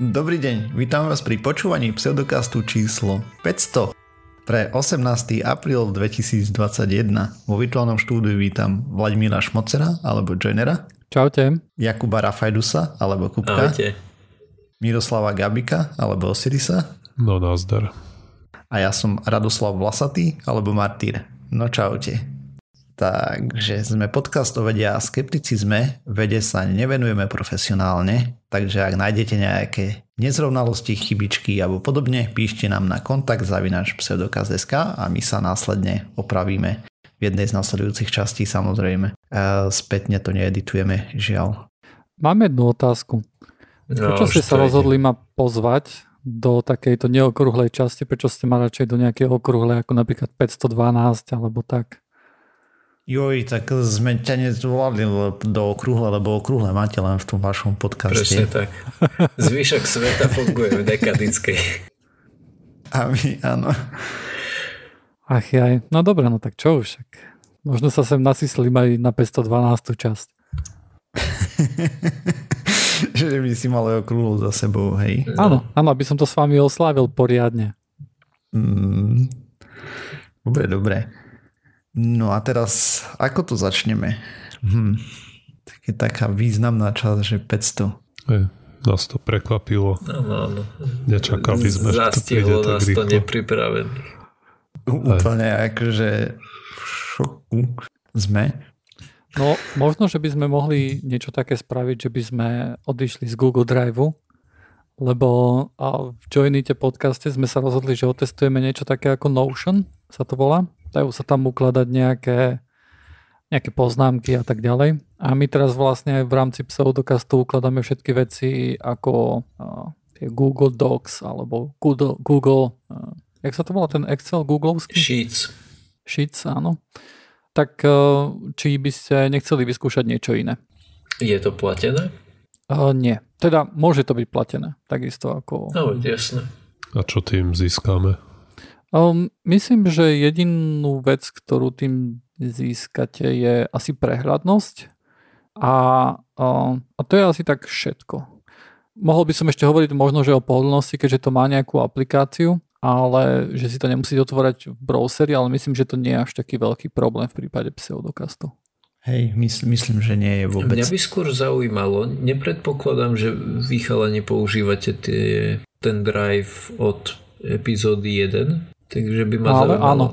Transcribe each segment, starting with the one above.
Dobrý deň, vítam vás pri počúvaní pseudokastu číslo 500 pre 18. apríl 2021. Vo virtuálnom štúdiu vítam Vladimíra Šmocera alebo Joinera. Čaute. Jakuba Rafajdusa alebo Kupka. Ahojte. Miroslava Gabika alebo Osirisa. No nazdar. A ja som Radoslav Vlasatý alebo Martýr. No čaute. Takže sme podcast o vede a skepticizme. Vede sa nevenujeme profesionálne, takže ak nájdete nejaké nezrovnalosti, chybičky alebo podobne, píšte nám na kontakt zavinač pseudokaz.sk a my sa následne opravíme v jednej z nasledujúcich častí samozrejme. Spätne to needitujeme, žiaľ. Máme jednu otázku. No, Prečo ste sa rozhodli ma pozvať do takejto neokrúhlej časti? Prečo ste ma radšej do nejakej okrúhlej, ako napríklad 512 alebo tak? Joj, tak sme ťa nezvolali do okrúhle, lebo okrúhle máte len v tom vašom Presne podcaste. tak. Zvyšok sveta funguje v dekadickej. A my, áno. Ach jaj, no dobre, no tak čo už. však. Možno sa sem nasyslím aj na 512 časť. že by si mal okrúhlu za sebou, hej. Áno, áno, aby som to s vami oslávil poriadne. Mm. Dobre, dobre. No a teraz, ako to začneme? Hm. Tak je taká významná časť, že 500. Hej, nás to prekvapilo. Áno, áno. Nečakali sme, že to príde Zastihlo tak nás to rýchlo. nepripravený. Úplne akože v šoku sme. No, možno, že by sme mohli niečo také spraviť, že by sme odišli z Google Driveu, lebo v Joinite podcaste sme sa rozhodli, že otestujeme niečo také ako Notion, sa to volá. Dajú sa tam ukladať nejaké, nejaké poznámky a tak ďalej. A my teraz vlastne v rámci pseudokastu ukladáme všetky veci ako tie Google Docs alebo Google, Google a, jak sa to volá ten Excel Googleovský? Sheets. Sheets, áno. Tak eh, či by ste nechceli vyskúšať niečo iné? Je to platené? Uh, nie. Teda môže to byť platené, takisto ako... No, jasné. A čo tým získame? Um, myslím, že jedinú vec, ktorú tým získate je asi prehľadnosť a, a to je asi tak všetko. Mohol by som ešte hovoriť možno, že o pohodlnosti, keďže to má nejakú aplikáciu, ale že si to nemusíte otvárať v browseri, ale myslím, že to nie je až taký veľký problém v prípade pseudokastu. Hej, mysl, myslím, že nie je vôbec. Mňa by skôr zaujímalo, nepredpokladám, že vy chalani používate tie, ten drive od epizódy 1, takže by ma Ale zaujímalo. áno.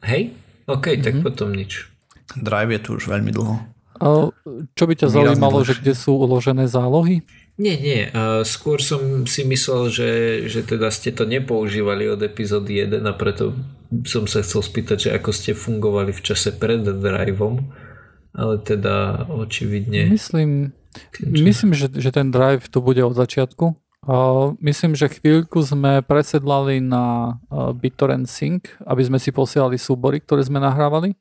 Hej? OK, mm-hmm. tak Mhm. potom nič. Drive je tu už veľmi dlho. Uh, čo by ťa Výrazne zaujímalo, že dlhšie. kde sú uložené zálohy? Nie, nie. Skôr som si myslel, že, že teda ste to nepoužívali od epizódy 1 a preto som sa chcel spýtať, že ako ste fungovali v čase pred driveom, ale teda očividne... Myslím, Myslím, že, že ten drive tu bude od začiatku. Myslím, že chvíľku sme presedlali na BitTorrent Sync, aby sme si posielali súbory, ktoré sme nahrávali.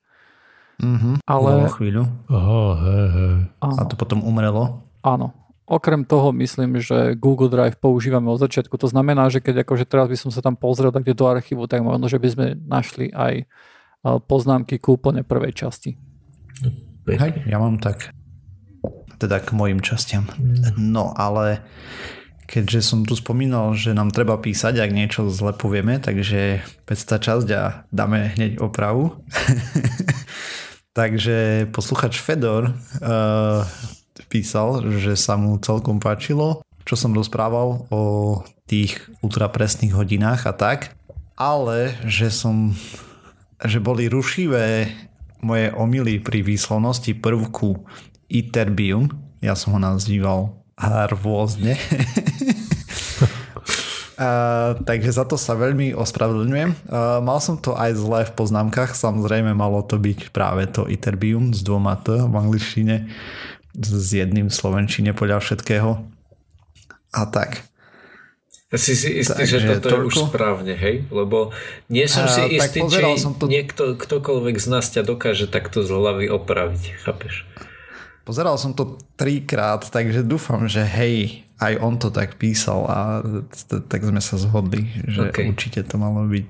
Mhm. Ale- Bolo chvíľu. Aha, hej, hej. A to potom umrelo. áno. Okrem toho myslím, že Google Drive používame od začiatku. To znamená, že keď akože teraz by som sa tam pozrel tak do archívu, tak možno, že by sme našli aj poznámky k úplne prvej časti. Hej, ja mám tak. Teda k mojim častiam. No, ale keďže som tu spomínal, že nám treba písať, ak niečo zle povieme, takže 500 časť a dáme hneď opravu. takže posluchač Fedor uh, písal, že sa mu celkom páčilo, čo som rozprával o tých ultrapresných hodinách a tak, ale že som že boli rušivé moje omily pri výslovnosti prvku iterbium. Ja som ho nazýval rôzne. Uh, takže za to sa veľmi ospravedlňujem. Uh, mal som to aj zle v poznámkach, samozrejme malo to byť práve to iterbium s dvoma T v angličtine, s jedným v slovenčine podľa všetkého. A tak. Si si istý, Takže že toto je už toľko? správne, hej? Lebo nie som si tak istý, či som to- niekto, ktokoľvek z nás ťa dokáže takto z hlavy opraviť, chápeš? Pozeral som to trikrát, takže dúfam, že hej, aj on to tak písal a tak sme sa zhodli, že OK. určite to malo byť.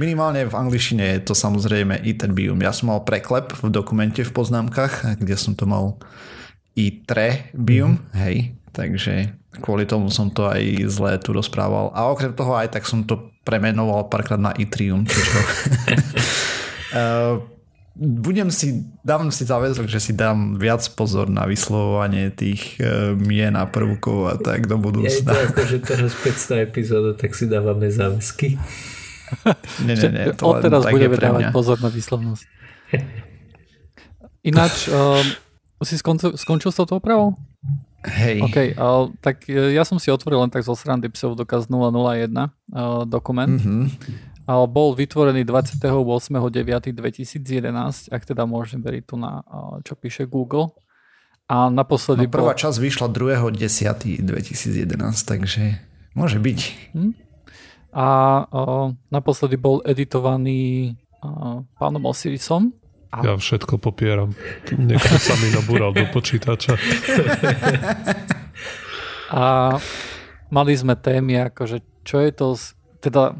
Minimálne v angličtine je to samozrejme iterbium. Ja som mal preklep v dokumente v poznámkach, kde som to mal itrebium, mm-hmm. hej, Takže kvôli tomu som to aj zle tu rozprával. A okrem toho aj tak som to premenoval párkrát na Itrium. Čiže... budem si, dám si záväzok, že si dám viac pozor na vyslovovanie tých uh, mien a prvkov a tak do budúcna. Je to ako, že teraz 500 epizóda, tak si dávame záväzky. nie, nie, nie. To Od teraz budeme dávať pozor na výslovnosť. Ináč, um, si skončil, skončil s touto opravou? Hej. OK, uh, tak ja som si otvoril len tak zo srandy pseudokaz 001 uh, dokument. Mm-hmm. Uh, bol vytvorený 28.9.2011, ak teda môžem veriť tu na, čo píše Google. A naposledy no, prvá bol... časť vyšla 2.10.2011, takže môže byť. Hm? A uh, naposledy bol editovaný uh, pánom Osirisom a... Ja všetko popieram. Niekto sa mi nabúral do počítača. A mali sme témy, akože čo je to, teda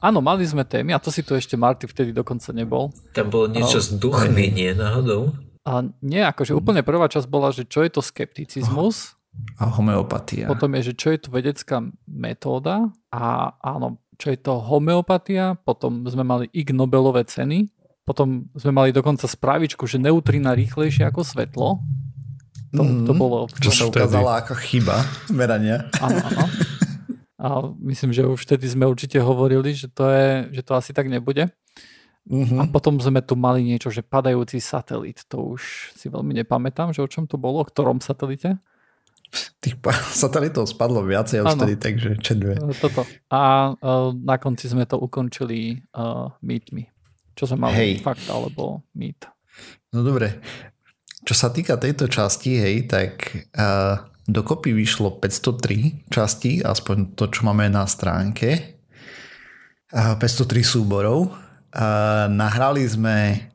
áno, mali sme témy a to si tu ešte Marty vtedy dokonca nebol. Tam bolo niečo s duchmi, nie náhodou? A nie, akože úplne prvá časť bola, že čo je to skepticizmus. A homeopatia. Potom je, že čo je to vedecká metóda a áno, čo je to homeopatia. Potom sme mali Ig Nobelové ceny potom sme mali dokonca správičku, že neutrina rýchlejšie ako svetlo. To, mm, to bolo... Čo sa ukázala ako chyba merania. Áno, áno. A myslím, že už vtedy sme určite hovorili, že to, je, že to asi tak nebude. Mm-hmm. A potom sme tu mali niečo, že padajúci satelit. To už si veľmi nepamätám, že o čom to bolo, o ktorom satelite. Tých satelitov spadlo viacej od vtedy, takže čo dve. Toto. A uh, na konci sme to ukončili uh, mýtmi. Čo sme mali, hej. fakt alebo mýt. No dobre. Čo sa týka tejto časti, hej, tak uh, dokopy vyšlo 503 častí, aspoň to, čo máme na stránke. Uh, 503 súborov. Nahrali sme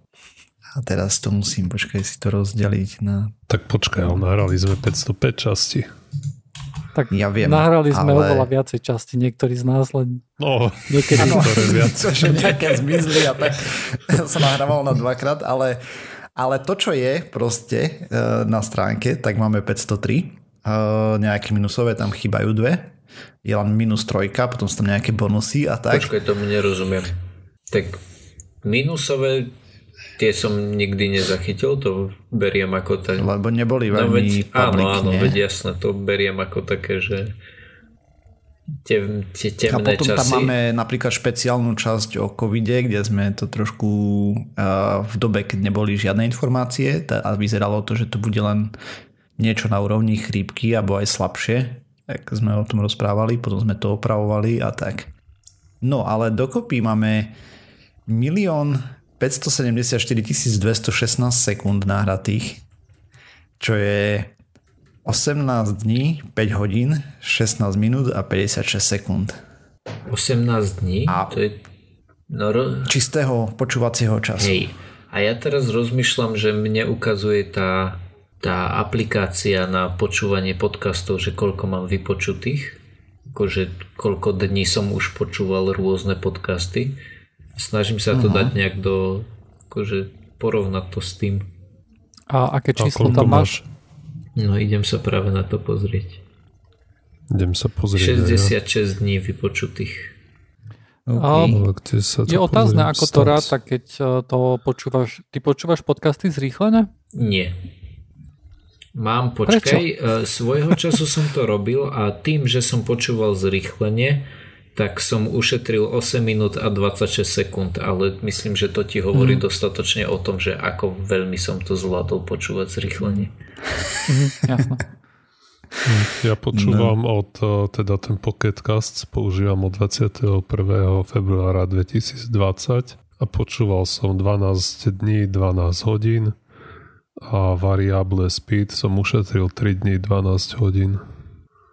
a teraz to musím, počkaj si to rozdeliť na... Tak počkaj, ale nahrali sme 505 časti. Tak ja viem, nahrali sme ale... oveľa viacej časti, niektorí z nás len no, niekedy ano, viac. Čo nejaké zmizli a tak sa nahrávalo na dvakrát, ale, ale to, čo je proste e, na stránke, tak máme 503. Nejaké minusové tam chýbajú dve. Je len minus trojka, potom sú tam nejaké bonusy a tak. Počkaj, tomu nerozumiem. Tak minusové Tie som nikdy nezachytil, to beriem ako tak. Lebo neboli no veľmi no, veď, Áno, áno, veď jasné, to beriem ako také, že tie, tie temné A potom časy. tam máme napríklad špeciálnu časť o covide, kde sme to trošku uh, v dobe, keď neboli žiadne informácie a vyzeralo to, že to bude len niečo na úrovni chrípky alebo aj slabšie, ak sme o tom rozprávali, potom sme to opravovali a tak. No ale dokopy máme milión 574 216 sekúnd nahratých, čo je 18 dní, 5 hodín, 16 minút a 56 sekúnd. 18 dní? A to je... No, ro... Čistého počúvacieho času. Hej. A ja teraz rozmýšľam, že mne ukazuje tá, tá aplikácia na počúvanie podcastov, že koľko mám vypočutých. Akože koľko dní som už počúval rôzne podcasty Snažím sa to uh-huh. dať nejak do, akože porovnať to s tým. A aké číslo tam máš? No idem sa práve na to pozrieť. Idem sa pozrieť. 66 ja. dní vypočutých. Okay. A, je otázne, ako to ráta, keď e, to počúvaš. Ty počúvaš podcasty zrýchlené? Nie. Mám, počkaj, Prečo? Svojho času som to robil a tým, že som počúval zrýchlenie, tak som ušetril 8 minút a 26 sekúnd, ale myslím, že to ti hovorí mm. dostatočne o tom, že ako veľmi som to zvládol počúvať zrýchlenie. Mm, jasno. Ja počúvam no. od, e, teda ten Pocketcast používam od 21. februára 2020 a počúval som 12 dní, 12 hodín a variable speed som ušetril 3 dní, 12 hodín.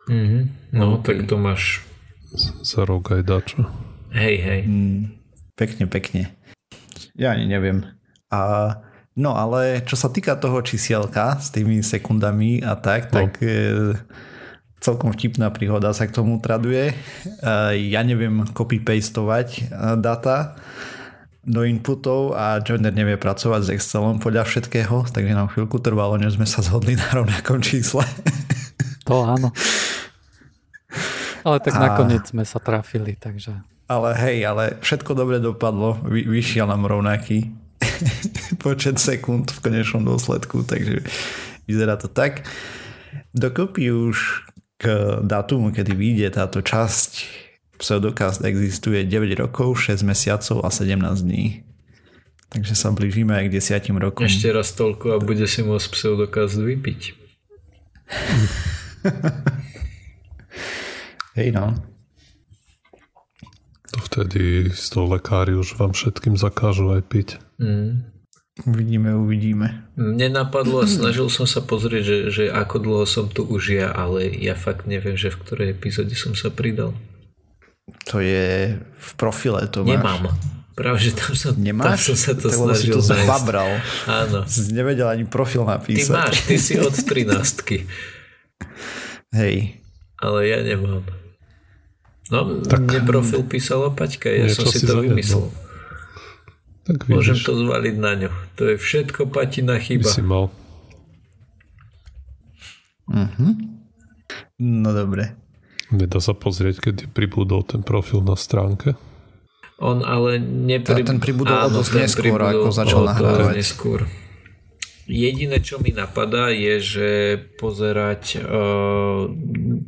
Mm-hmm. No, okay. tak to máš za rok aj dačo. Hej, hej. Mm, pekne, pekne. Ja ani neviem. A, no ale čo sa týka toho čísielka s tými sekundami a tak, no. tak e, celkom vtipná príhoda sa k tomu traduje. E, ja neviem copy-pastovať e, data do inputov a Joiner nevie pracovať s Excelom podľa všetkého, takže nám chvíľku trvalo, než sme sa zhodli na rovnakom čísle. To áno. Ale tak a... nakoniec sme sa trafili, takže... Ale hej, ale všetko dobre dopadlo. Vy, vyšiel nám rovnaký počet sekúnd v konečnom dôsledku, takže vyzerá to tak. Dokopy už k datumu, kedy vyjde táto časť Pseudokast existuje 9 rokov, 6 mesiacov a 17 dní. Takže sa blížime aj k 10 rokom. Ešte raz toľko a bude si môcť Pseudokast vypiť. Hej no. To vtedy z toho lekári už vám všetkým zakážu aj piť. Mm. Uvidíme, uvidíme. Mne napadlo a snažil som sa pozrieť, že, že ako dlho som tu už ja, ale ja fakt neviem, že v ktorej epizóde som sa pridal. To je v profile, to Nemám. Máš. Práve, že tam som, Nemáš? tam som sa to tak snažil si to zababral. Áno. Si nevedel ani profil napísať. Ty máš, ty si od 13. Hej. Ale ja nemám. No, tak, mne profil písala Paťka, ja som si to vymyslel. Tak vidíš. Môžem to zvaliť na ňu. To je všetko Patina chyba. By si mal. Uh-huh. No dobre. Nedá sa pozrieť, kedy pribudol ten profil na stránke? On ale nepri... Ten pribudol o dosť neskôr, ako začal nahrávať. Neskôr. Jediné, čo mi napadá, je, že pozerať uh,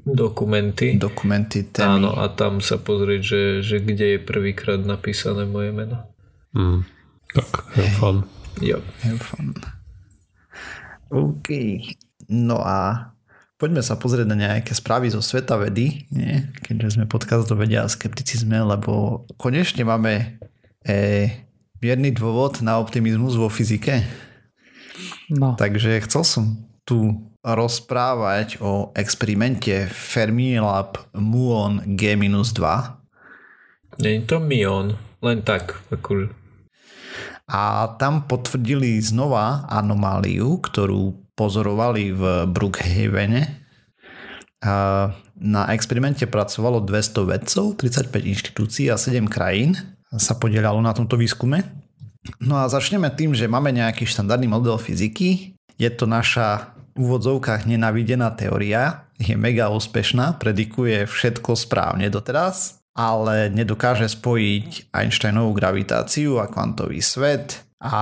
dokumenty. Dokumenty, témy. Áno, a tam sa pozrieť, že, že kde je prvýkrát napísané moje meno. Mm. Tak, have fun. Jo. Have fun. OK. No a poďme sa pozrieť na nejaké správy zo sveta vedy, nie? keďže sme podcast do vedia a skepticizme, lebo konečne máme e, mierny dôvod na optimizmus vo fyzike. No. Takže chcel som tu rozprávať o experimente Fermilab Muon G-2. Nie je to Mion, len tak. Akože. A tam potvrdili znova anomáliu, ktorú pozorovali v Brookhavene. Na experimente pracovalo 200 vedcov, 35 inštitúcií a 7 krajín sa podielalo na tomto výskume. No a začneme tým, že máme nejaký štandardný model fyziky. Je to naša v úvodzovkách nenavidená teória, je mega úspešná, predikuje všetko správne doteraz, ale nedokáže spojiť Einsteinovú gravitáciu a kvantový svet a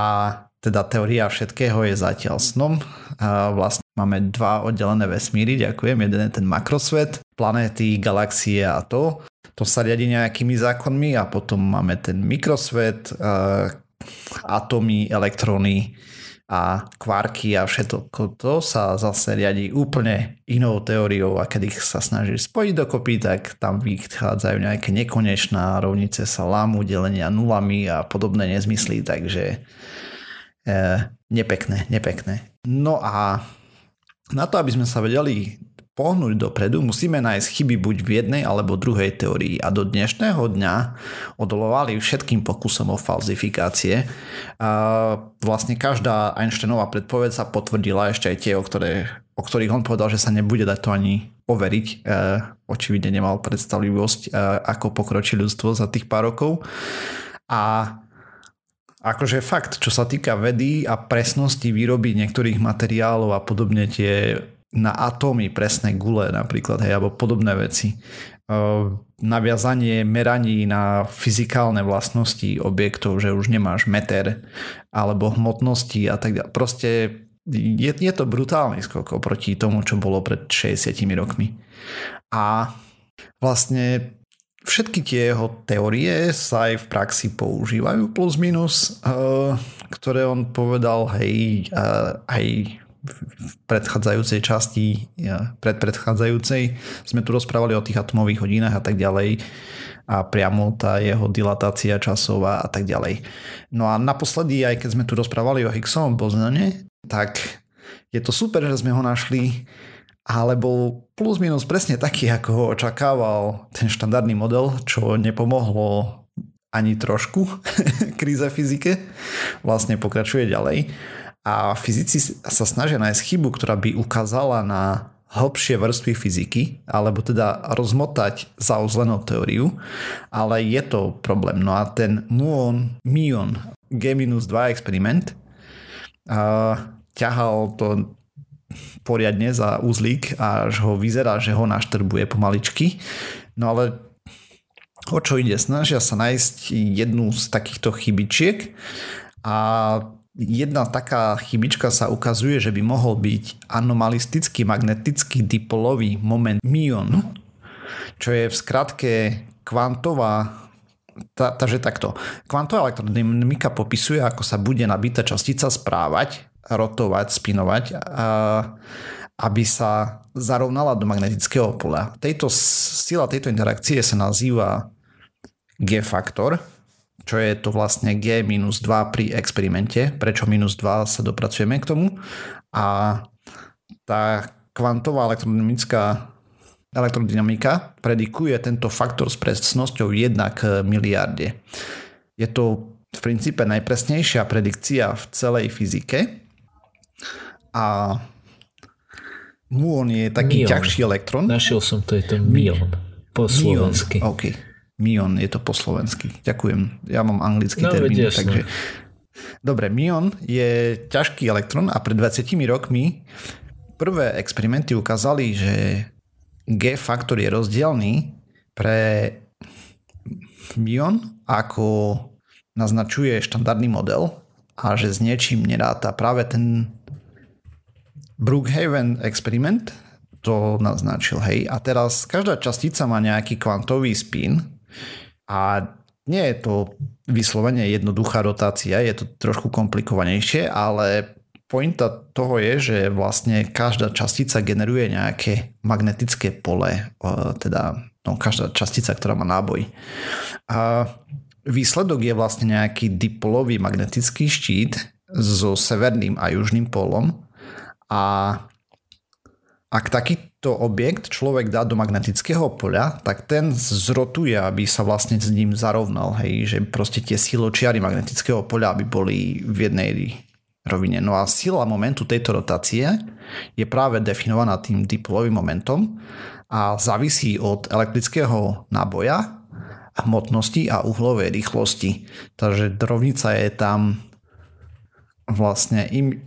teda teória všetkého je zatiaľ snom. Vlastne máme dva oddelené vesmíry, ďakujem. Jeden je ten makrosvet, planéty, galaxie a to. To sa riadi nejakými zákonmi a potom máme ten mikrosvet, atómy, elektróny a kvarky a všetko to sa zase riadi úplne inou teóriou a keď ich sa snaží spojiť dokopy, tak tam vychádzajú nejaké nekonečná rovnice sa lámu, delenia nulami a podobné nezmysly, takže e, nepekné, nepekné. No a na to, aby sme sa vedeli pohnúť dopredu, musíme nájsť chyby buď v jednej alebo druhej teórii a do dnešného dňa odolovali všetkým pokusom o falzifikácie. A vlastne každá Einsteinová predpoveď sa potvrdila ešte aj tie, o, ktoré, o ktorých on povedal, že sa nebude dať to ani overiť. E, očividne nemal predstavlivosť, e, ako pokročí ľudstvo za tých pár rokov. A Akože fakt, čo sa týka vedy a presnosti výroby niektorých materiálov a podobne tie na atómy presné gule napríklad, hej, alebo podobné veci. Naviazanie meraní na fyzikálne vlastnosti objektov, že už nemáš meter alebo hmotnosti a tak ďalej. Proste je, je to brutálny skok oproti tomu, čo bolo pred 60 rokmi. A vlastne Všetky tie jeho teórie sa aj v praxi používajú plus minus, eh, ktoré on povedal hej, aj v predchádzajúcej časti, pred predchádzajúcej sme tu rozprávali o tých atomových hodinách a tak ďalej a priamo tá jeho dilatácia časová a tak ďalej. No a naposledy, aj keď sme tu rozprávali o Higgsovom bozone, tak je to super, že sme ho našli ale bol plus minus presne taký, ako ho očakával ten štandardný model, čo nepomohlo ani trošku kríze fyzike. Vlastne pokračuje ďalej. A fyzici sa snažia nájsť chybu, ktorá by ukázala na hĺbšie vrstvy fyziky, alebo teda rozmotať zauzlenú teóriu, ale je to problém. No a ten muon, mion G-2 experiment uh, ťahal to poriadne za uzlík a až ho vyzerá, že ho naštrbuje pomaličky. No ale o čo ide? Snažia sa nájsť jednu z takýchto chybičiek a jedna taká chybička sa ukazuje, že by mohol byť anomalistický magnetický dipolový moment mion, čo je v skratke kvantová takže takto. Kvantová elektrodynamika popisuje, ako sa bude nabitá častica správať, rotovať, spinovať, aby sa zarovnala do magnetického pola. Tejto sila tejto interakcie sa nazýva G-faktor, čo je to vlastne G minus 2 pri experimente. Prečo minus 2 sa dopracujeme k tomu. A tá kvantová elektrodynamická elektrodynamika predikuje tento faktor s presnosťou 1 k miliarde. Je to v princípe najpresnejšia predikcia v celej fyzike a muon je taký Mion. ťažší elektron. Našiel som to, je to mion. Po slovensky. Mion, OK. Mion je to po slovensky. Ďakujem. Ja mám anglický no, termín, takže... Dobre, mion je ťažký elektron a pred 20 rokmi prvé experimenty ukázali, že G faktor je rozdielný pre mion, ako naznačuje štandardný model a že s niečím neráta. Práve ten Brookhaven experiment to naznačil, hej. A teraz každá častica má nejaký kvantový spin a nie je to vyslovene jednoduchá rotácia, je to trošku komplikovanejšie, ale pointa toho je, že vlastne každá častica generuje nejaké magnetické pole, teda no, každá častica, ktorá má náboj. A výsledok je vlastne nejaký dipolový magnetický štít so severným a južným polom a ak takýto objekt človek dá do magnetického poľa, tak ten zrotuje, aby sa vlastne s ním zarovnal, hej, že proste tie siločiary magnetického poľa aby boli v jednej rovine. No a sila momentu tejto rotácie je práve definovaná tým dipolovým momentom a závisí od elektrického náboja, hmotnosti a uhlovej rýchlosti. Takže rovnica je tam vlastne im,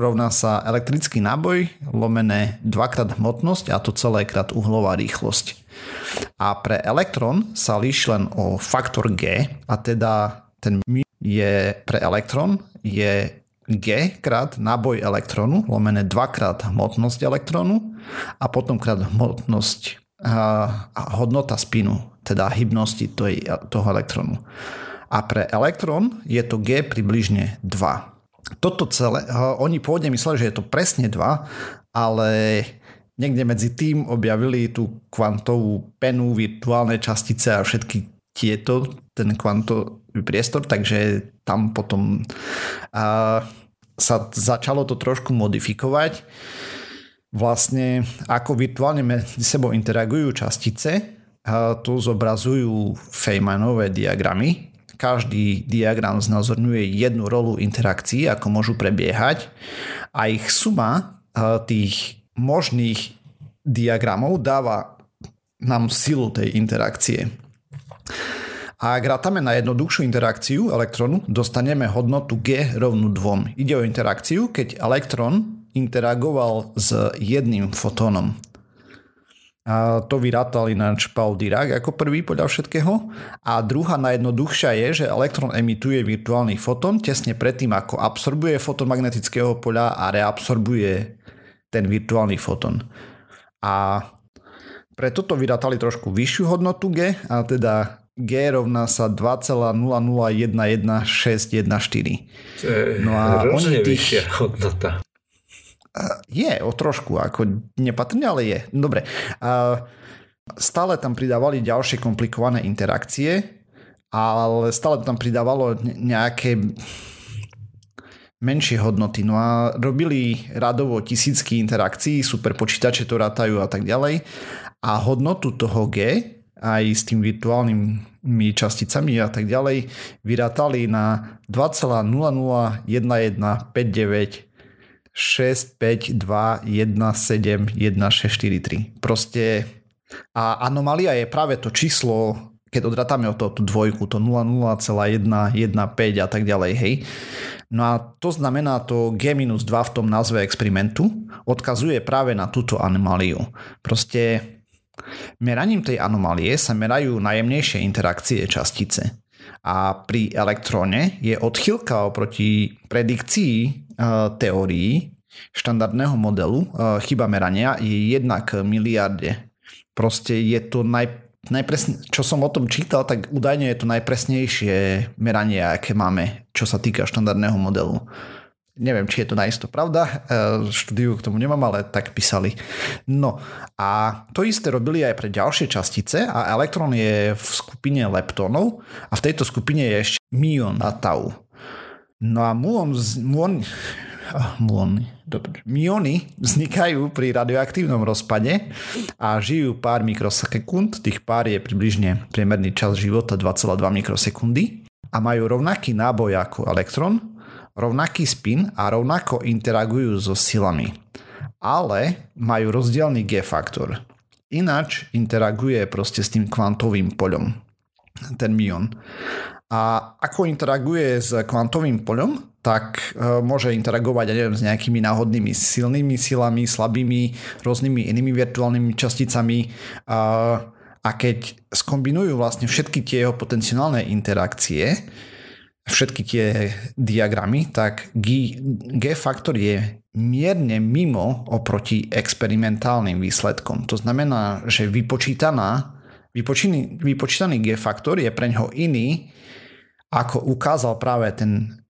rovná sa elektrický náboj lomené dvakrát hmotnosť a to celé krát uhlová rýchlosť. A pre elektrón sa líši len o faktor G a teda ten μ je pre elektrón je G krát náboj elektrónu lomené dvakrát hmotnosť elektrónu a potom krát hmotnosť a hodnota spinu, teda hybnosti toho elektrónu. A pre elektrón je to G približne 2 toto celé, oni pôvodne mysleli, že je to presne 2, ale niekde medzi tým objavili tú kvantovú penu, virtuálne častice a všetky tieto, ten kvantový priestor, takže tam potom a, sa začalo to trošku modifikovať. Vlastne ako virtuálne medzi sebou interagujú častice, a tu zobrazujú Feynmanové diagramy, každý diagram znázorňuje jednu rolu interakcií, ako môžu prebiehať a ich suma eh, tých možných diagramov dáva nám silu tej interakcie. A ak rátame na jednoduchšiu interakciu elektronu, dostaneme hodnotu G rovnú 2. Ide o interakciu, keď elektron interagoval s jedným fotónom. A to vyrátal ináč Paul Dirac ako prvý podľa všetkého. A druhá najjednoduchšia je, že elektrón emituje virtuálny fotón tesne predtým, ako absorbuje fotón magnetického poľa a reabsorbuje ten virtuálny fotón. A preto to vyrátali trošku vyššiu hodnotu G, a teda G rovná sa 2,0011614. No a oni tých... vyššia hodnota. Je, o trošku, ako nepatrne, ale je. Dobre. Stále tam pridávali ďalšie komplikované interakcie, ale stále tam pridávalo nejaké menšie hodnoty. No a robili radovo tisícky interakcií, super počítače to rátajú a tak ďalej. A hodnotu toho G aj s tým virtuálnymi časticami a tak ďalej vyrátali na 2,001159 6, 5, 2, 1, 7, 1, 6, 4, 3. Proste a anomália je práve to číslo, keď odratáme o tú dvojku, to 0,115 a tak ďalej, hej. No a to znamená to G-2 v tom názve experimentu odkazuje práve na túto anomáliu. Proste meraním tej anomálie sa merajú najjemnejšie interakcie častice. A pri elektróne je odchýlka oproti predikcii teórií štandardného modelu e, chyba merania je jednak miliarde. Proste je to naj, najpresne, čo som o tom čítal, tak údajne je to najpresnejšie meranie, aké máme, čo sa týka štandardného modelu. Neviem, či je to najisto pravda, e, štúdiu k tomu nemám, ale tak písali. No a to isté robili aj pre ďalšie častice a elektrón je v skupine leptónov a v tejto skupine je ešte mion a tau. No a muon, muon, muony, dobre, miony vznikajú pri radioaktívnom rozpade a žijú pár mikrosekúnd, tých pár je približne priemerný čas života 2,2 mikrosekundy a majú rovnaký náboj ako elektrón, rovnaký spin a rovnako interagujú so silami. Ale majú rozdielný G-faktor. Ináč interaguje proste s tým kvantovým poľom, ten mion. A ako interaguje s kvantovým poľom, tak e, môže interagovať, ja neviem, s nejakými náhodnými silnými silami, slabými, rôznymi inými virtuálnymi časticami. A, keď skombinujú vlastne všetky tie jeho potenciálne interakcie, všetky tie diagramy, tak G, G faktor je mierne mimo oproti experimentálnym výsledkom. To znamená, že vypočítaná, vypočítaný, vypočítaný G faktor je pre ňoho iný, ako ukázal práve ten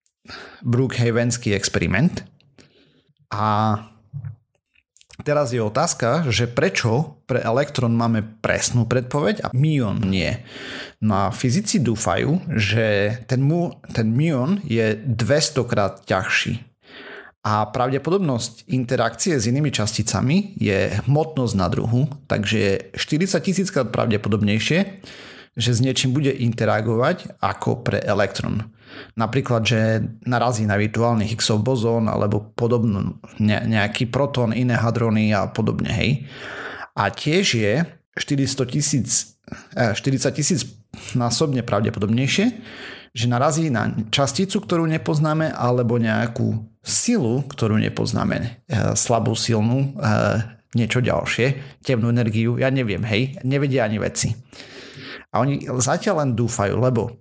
Brookhavenský experiment. A Teraz je otázka, že prečo pre elektrón máme presnú predpoveď a mion nie. No a fyzici dúfajú, že ten, mu, ten mion je 200 krát ťažší. A pravdepodobnosť interakcie s inými časticami je hmotnosť na druhu, takže je 40 tisíc krát pravdepodobnejšie, že s niečím bude interagovať ako pre elektrón. Napríklad, že narazí na virtuálny Higgsov bozón alebo podobno nejaký proton, iné hadrony a podobne. Hej. A tiež je 400 tisíc, 40 eh, tisíc násobne pravdepodobnejšie, že narazí na časticu, ktorú nepoznáme, alebo nejakú silu, ktorú nepoznáme. Eh, slabú, silnú, eh, niečo ďalšie, temnú energiu, ja neviem, hej, nevedia ani veci. A oni zatiaľ len dúfajú, lebo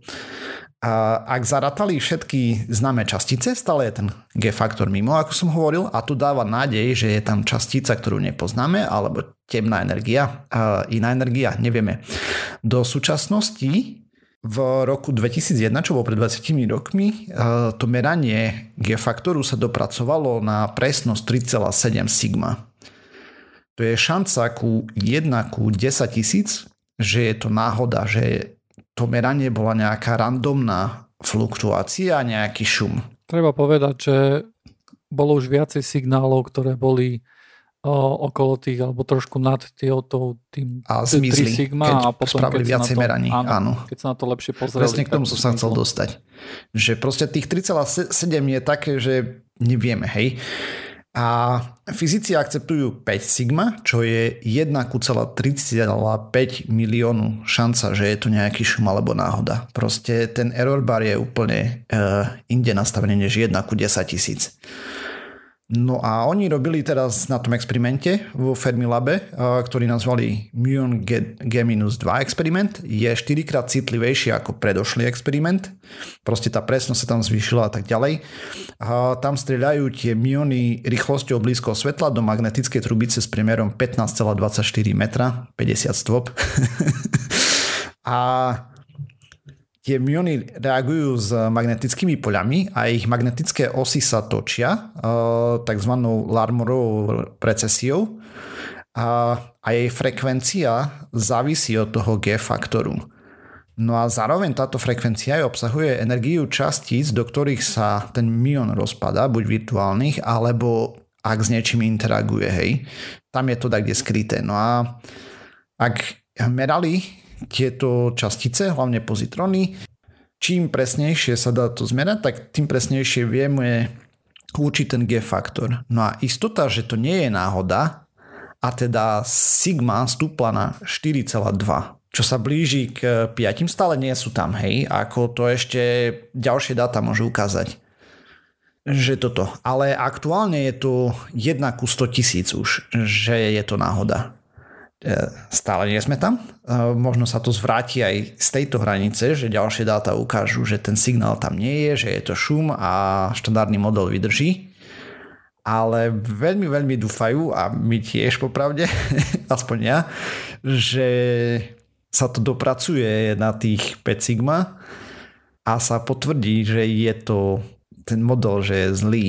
a ak zaratali všetky známe častice, stále je ten G-faktor mimo, ako som hovoril, a tu dáva nádej, že je tam častica, ktorú nepoznáme, alebo temná energia, iná energia, nevieme. Do súčasnosti v roku 2001, čo bolo pred 20 rokmi, to meranie G-faktoru sa dopracovalo na presnosť 3,7 sigma. To je šanca ku 1 ku 10 tisíc, že je to náhoda, že to meranie bola nejaká randomná fluktuácia, nejaký šum. Treba povedať, že bolo už viacej signálov, ktoré boli o, okolo tých, alebo trošku nad tým, tým a zmizli, sigma keď a potom, spravili keď viacej to, meraní. Áno, áno. Keď sa na to lepšie pozreli. Presne k tomu som sa chcel dostať. Že proste tých 3,7 je také, že nevieme, hej. A fyzici akceptujú 5 sigma, čo je 1,35 miliónu šanca, že je to nejaký šum alebo náhoda. Proste ten error bar je úplne uh, inde nastavený než 1 ku 10 tisíc. No a oni robili teraz na tom experimente vo Fermilabe, ktorý nazvali Muon G-2 experiment. Je 4 krát citlivejší ako predošlý experiment. Proste tá presnosť sa tam zvýšila a tak ďalej. A tam strieľajú tie miony rýchlosťou blízko svetla do magnetickej trubice s priemerom 15,24 metra, 50 stôp. a tie miony reagujú s magnetickými poľami a ich magnetické osy sa točia eh, tzv. Larmorovou precesiou a, a jej frekvencia závisí od toho G faktoru. No a zároveň táto frekvencia aj obsahuje energiu častíc, do ktorých sa ten mion rozpada, buď virtuálnych, alebo ak s niečím interaguje, hej. Tam je to tak, kde skryté. No a ak merali tieto častice, hlavne pozitrony. Čím presnejšie sa dá to zmerať, tak tým presnejšie vieme určiť ten G-faktor. No a istota, že to nie je náhoda, a teda sigma stúpla na 4,2. čo sa blíži k 5, stále nie sú tam, hej, ako to ešte ďalšie dáta môžu ukázať. Že toto. Ale aktuálne je to 1 ku 100 tisíc už, že je to náhoda. E, stále nie sme tam. E, možno sa to zvráti aj z tejto hranice, že ďalšie dáta ukážu, že ten signál tam nie je, že je to šum a štandardný model vydrží. Ale veľmi, veľmi dúfajú, a my tiež popravde, aspoň ja, že sa to dopracuje na tých 5 sigma a sa potvrdí, že je to ten model, že je zlý,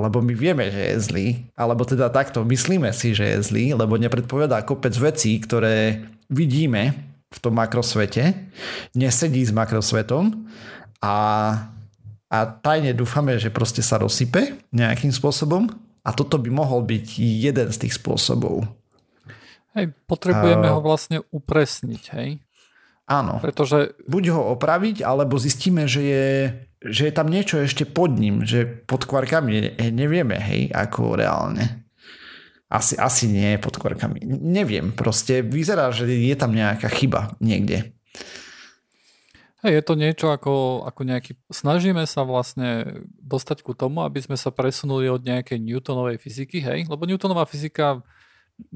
lebo my vieme, že je zlý, alebo teda takto myslíme si, že je zlý, lebo nepredpovedá kopec vecí, ktoré vidíme v tom makrosvete, nesedí s makrosvetom a, a tajne dúfame, že proste sa rozsype nejakým spôsobom a toto by mohol byť jeden z tých spôsobov. Hej, potrebujeme uh, ho vlastne upresniť, hej? Áno. Pretože... Buď ho opraviť, alebo zistíme, že je, že je tam niečo ešte pod ním, že pod kvarkami nevieme, hej, ako reálne. Asi, asi nie pod kvarkami. Neviem, proste vyzerá, že je tam nejaká chyba niekde. Hej, je to niečo ako, ako nejaký... Snažíme sa vlastne dostať ku tomu, aby sme sa presunuli od nejakej Newtonovej fyziky, hej? Lebo Newtonová fyzika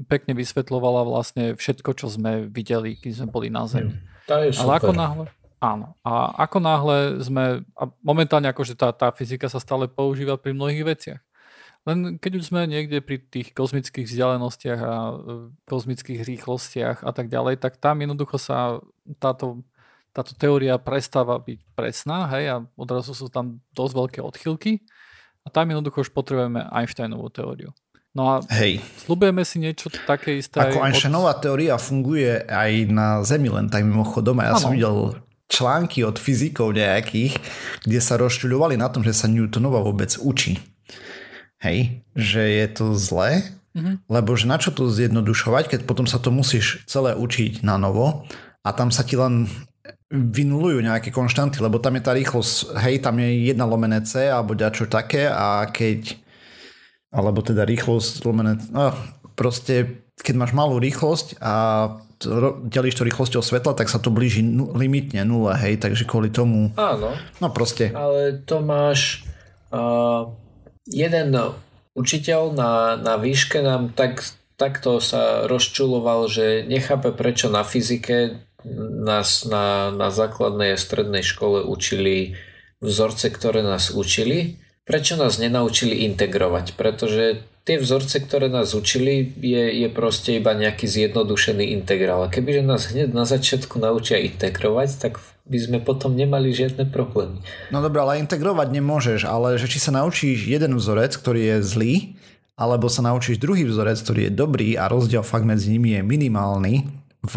pekne vysvetľovala vlastne všetko, čo sme videli, keď sme boli na Zemi. Hmm. To je super. Ale ako náhle, áno. A ako náhle sme, a momentálne akože tá, tá fyzika sa stále používa pri mnohých veciach. Len keď už sme niekde pri tých kozmických vzdialenostiach a e, kozmických rýchlostiach a tak ďalej, tak tam jednoducho sa táto, táto teória prestáva byť presná, hej, a odrazu sú tam dosť veľké odchylky a tam jednoducho už potrebujeme Einsteinovú teóriu. No a Hej. slúbujeme si niečo také isté. Ako Einsteinová od... teória funguje aj na Zemi, len tak mimochodom. A ja ano. som videl články od fyzikov nejakých, kde sa rozčuľovali na tom, že sa Newtonova vôbec učí. Hej, že je to zlé, mm-hmm. lebo že na čo to zjednodušovať, keď potom sa to musíš celé učiť na novo a tam sa ti len vynulujú nejaké konštanty, lebo tam je tá rýchlosť, hej, tam je jedna lomené C alebo ďačo také a keď alebo teda rýchlosť lomené, no, proste keď máš malú rýchlosť a delíš to rýchlosťou svetla, tak sa to blíži nu, limitne nule, hej, takže kvôli tomu... Áno. No proste. Ale to máš uh, jeden učiteľ na, na výške nám tak, takto sa rozčuloval, že nechápe prečo na fyzike nás na, na základnej a strednej škole učili vzorce, ktoré nás učili prečo nás nenaučili integrovať? Pretože tie vzorce, ktoré nás učili, je, je proste iba nejaký zjednodušený integrál. A kebyže nás hneď na začiatku naučia integrovať, tak by sme potom nemali žiadne problémy. No dobré, ale integrovať nemôžeš, ale že či sa naučíš jeden vzorec, ktorý je zlý, alebo sa naučíš druhý vzorec, ktorý je dobrý a rozdiel fakt medzi nimi je minimálny v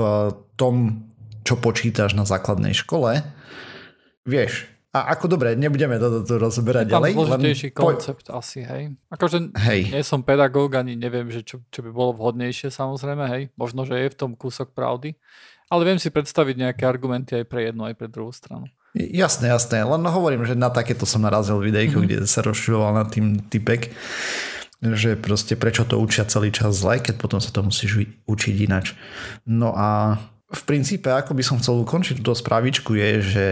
tom, čo počítaš na základnej škole, vieš, a ako dobre, nebudeme to, to rozoberať ďalej. Je zložitejší len... koncept po... asi, hej. Akože hej. nie som pedagóg, ani neviem, že čo, čo by bolo vhodnejšie samozrejme, hej. Možno, že je v tom kúsok pravdy. Ale viem si predstaviť nejaké argumenty aj pre jednu, aj pre druhú stranu. Jasné, jasné. Len hovorím, že na takéto som narazil videjko, mm-hmm. kde sa rozširoval na tým typek, že proste prečo to učia celý čas zle, keď potom sa to musíš učiť inač. No a v princípe, ako by som chcel ukončiť túto správičku, je, že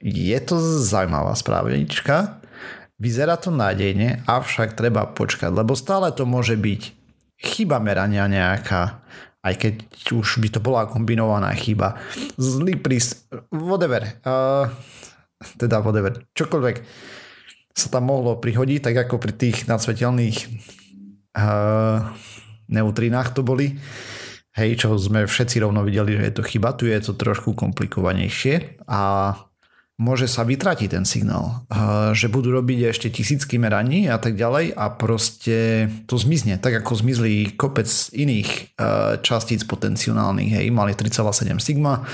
je to zaujímavá správnička, vyzerá to nádejne, avšak treba počkať, lebo stále to môže byť chyba merania nejaká, aj keď už by to bola kombinovaná chyba. Zlý príst... whatever. Uh, teda whatever. Čokoľvek sa tam mohlo prihodiť, tak ako pri tých nadsvetelných uh, neutrinách to boli. Hej, čo sme všetci rovno videli, že je to chyba. Tu je to trošku komplikovanejšie a môže sa vytratiť ten signál, že budú robiť ešte tisícky meraní a tak ďalej a proste to zmizne, tak ako zmizli kopec iných častíc potenciálnych, hej, mali 3,7 sigma,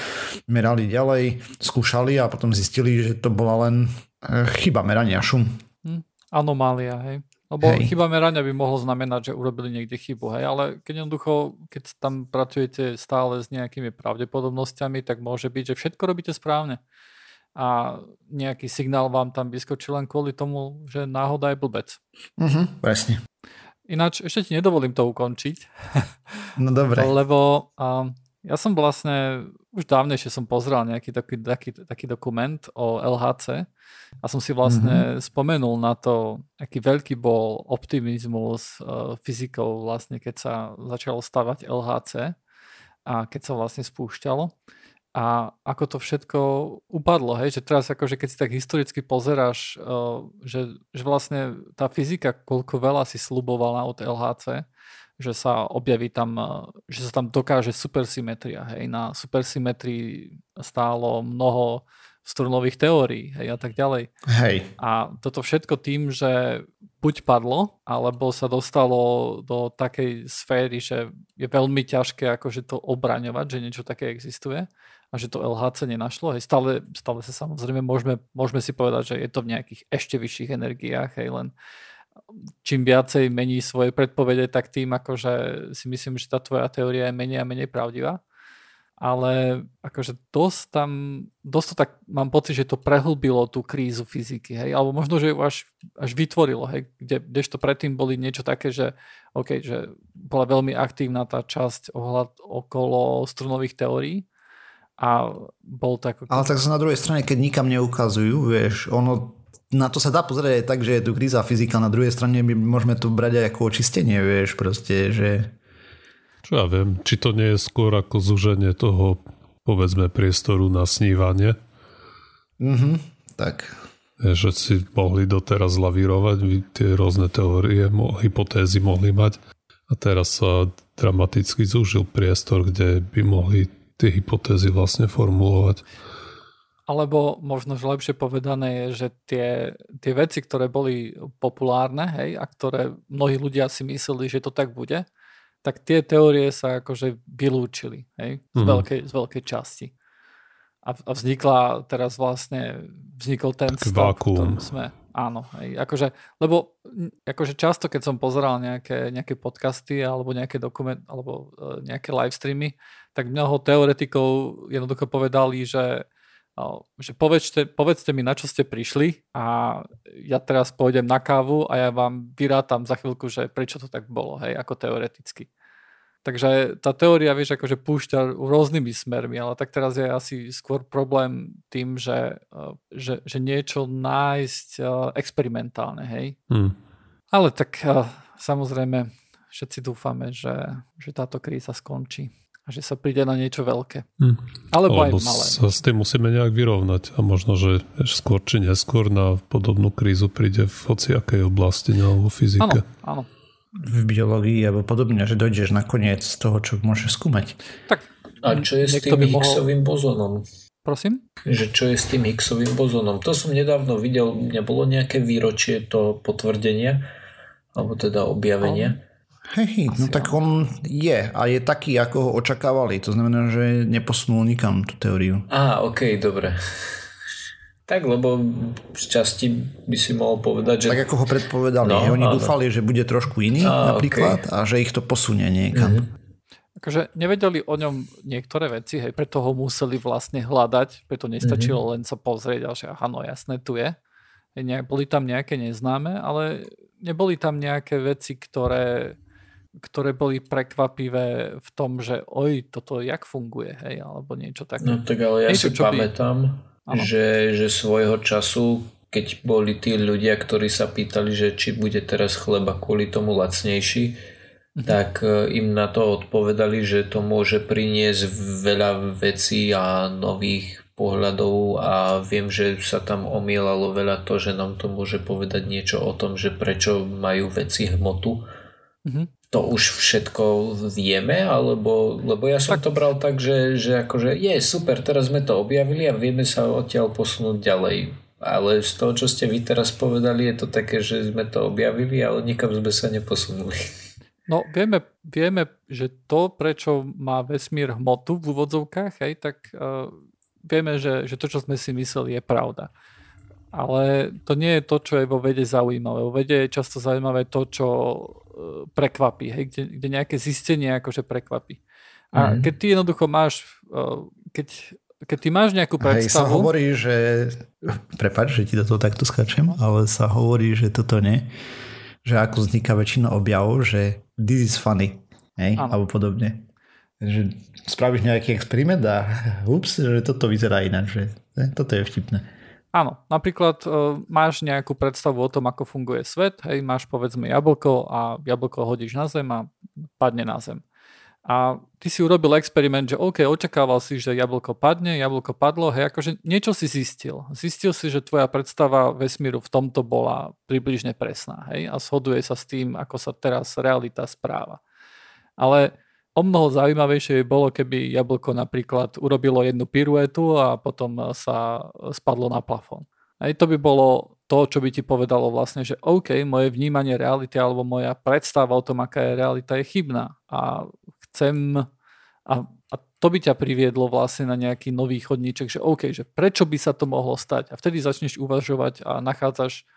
merali ďalej, skúšali a potom zistili, že to bola len e, chyba merania, šum. Hm, anomália, hej. Lebo hej. chyba merania by mohlo znamenať, že urobili niekde chybu, hej, ale keď jednoducho, keď tam pracujete stále s nejakými pravdepodobnosťami, tak môže byť, že všetko robíte správne a nejaký signál vám tam vyskočí len kvôli tomu, že náhoda je blbec. Mhm, presne. Ináč ešte ti nedovolím to ukončiť. No dobre. Lebo a, Ja som vlastne, už dávnejšie som pozrel nejaký taký, taký, taký dokument o LHC a som si vlastne mm-hmm. spomenul na to, aký veľký bol optimizmus uh, fyzikov vlastne, keď sa začalo stavať LHC a keď sa vlastne spúšťalo a ako to všetko upadlo, hej, že teraz akože keď si tak historicky pozeráš, uh, že, že vlastne tá fyzika, koľko veľa si slubovala od LHC, že sa objaví tam, eh, že sa tam dokáže supersymetria. Hej. Na supersymetrii stálo mnoho strunových teórií hej, a tak ďalej. Hej. A toto všetko tým, že buď padlo, alebo sa dostalo do takej sféry, že je veľmi ťažké akože to obraňovať, že niečo také existuje a že to LHC nenašlo. Hej. Stále, stále sa samozrejme môžeme, môžeme si povedať, že je to v nejakých ešte vyšších energiách, hej, len čím viacej mení svoje predpovede, tak tým akože si myslím, že tá tvoja teória je menej a menej pravdivá. Ale akože dosť tam, dosť to tak mám pocit, že to prehlbilo tú krízu fyziky, hej, alebo možno, že ju až, až vytvorilo, hej, kde, kdežto predtým boli niečo také, že OK, že bola veľmi aktívna tá časť ohľad okolo strunových teórií, a bol tak... Ale tak na druhej strane, keď nikam neukazujú, vieš, ono na to sa dá pozrieť aj tak, že je tu kríza fyzika, na druhej strane my môžeme to brať aj ako očistenie, vieš, proste, že... Čo ja viem, či to nie je skôr ako zúženie toho, povedzme, priestoru na snívanie? Mhm, tak. Že si mohli doteraz lavírovať, tie rôzne teórie, hypotézy mohli mať a teraz sa dramaticky zúžil priestor, kde by mohli tie hypotézy vlastne formulovať. Alebo možno, že lepšie povedané je, že tie, tie veci, ktoré boli populárne hej, a ktoré mnohí ľudia si mysleli, že to tak bude, tak tie teórie sa akože vylúčili hej, z, mm-hmm. veľkej, z veľkej časti. A, a vznikla teraz vlastne, vznikol ten Taký stav, vákuum. sme. Áno, hej, akože, lebo akože často, keď som pozeral nejaké, nejaké podcasty alebo nejaké dokument, alebo uh, nejaké live streamy, tak mnoho teoretikov jednoducho povedali, že že povedzte, povedzte mi, na čo ste prišli a ja teraz pôjdem na kávu a ja vám vyrátam za chvíľku, že prečo to tak bolo, hej, ako teoreticky. Takže tá teória, vieš, akože púšťa rôznymi smermi, ale tak teraz je asi skôr problém tým, že, že, že niečo nájsť experimentálne, hej. Hmm. Ale tak samozrejme všetci dúfame, že, že táto kríza skončí a že sa príde na niečo veľké. Hm. Alebo, Alebo aj malé. sa s tým musíme nejak vyrovnať a možno, že skôr či neskôr na podobnú krízu príde v hociakej oblasti alebo fyzike. Áno, áno. V biológii alebo podobne, že dojdeš nakoniec z toho, čo môžeš skúmať. Tak, a čo je s tým Higgsovým mohol... bozónom? Prosím? Že čo je s tým Higgsovým bozónom? To som nedávno videl, nebolo nejaké výročie to potvrdenia, alebo teda objavenia. Hej, no tak on je a je taký, ako ho očakávali. To znamená, že neposunul nikam tú teóriu. Á, ok, dobre. Tak, lebo z časti by si mohol povedať, že... Tak ako ho predpovedali. No, Oni áno. dúfali, že bude trošku iný Á, napríklad okay. a že ich to posunie niekam. Mm-hmm. Akože nevedeli o ňom niektoré veci, hej, preto ho museli vlastne hľadať, preto nestačilo mm-hmm. len sa pozrieť a že aha, no jasné, tu je. Boli tam nejaké neznáme, ale neboli tam nejaké veci, ktoré ktoré boli prekvapivé v tom, že oj, toto jak funguje, hej, alebo niečo také. No tak ale ja niečo, si pamätám, by... že, že svojho času, keď boli tí ľudia, ktorí sa pýtali, že či bude teraz chleba kvôli tomu lacnejší, mhm. tak e, im na to odpovedali, že to môže priniesť veľa vecí a nových pohľadov a viem, že sa tam omielalo veľa to, že nám to môže povedať niečo o tom, že prečo majú veci hmotu. Mm-hmm to už všetko vieme, alebo, lebo ja som tak. to bral tak, že, že akože je super, teraz sme to objavili a vieme sa odtiaľ posunúť ďalej. Ale z toho, čo ste vy teraz povedali, je to také, že sme to objavili, ale nikam sme sa neposunuli. No vieme, vieme že to, prečo má vesmír hmotu v úvodzovkách, hej, tak uh, vieme, že, že to, čo sme si mysleli, je pravda. Ale to nie je to, čo je vo vede zaujímavé. Vo vede je často zaujímavé to, čo prekvapí, hej, kde, kde nejaké zistenie akože prekvapí. A mm. keď ty jednoducho máš, keď, keď ty máš nejakú predstavu... Hej, sa hovorí, že... Prepač, že ti do toho takto skačem, ale sa hovorí, že toto nie. Že ako vzniká väčšina objavov, že this is funny, hej, alebo podobne. Že spravíš nejaký experiment a ups, že toto vyzerá inak, že toto je vtipné. Áno, napríklad uh, máš nejakú predstavu o tom, ako funguje svet, hej, máš povedzme jablko a jablko hodíš na zem a padne na zem. A ty si urobil experiment, že OK, očakával si, že jablko padne, jablko padlo, hej, akože niečo si zistil. Zistil si, že tvoja predstava vesmíru v tomto bola približne presná, hej, a shoduje sa s tým, ako sa teraz realita správa. Ale o mnoho zaujímavejšie by bolo, keby jablko napríklad urobilo jednu piruetu a potom sa spadlo na plafón. Hej, to by bolo to, čo by ti povedalo vlastne, že OK, moje vnímanie reality alebo moja predstava o tom, aká je realita, je chybná a chcem a, a to by ťa priviedlo vlastne na nejaký nový chodníček, že OK, že prečo by sa to mohlo stať a vtedy začneš uvažovať a nachádzaš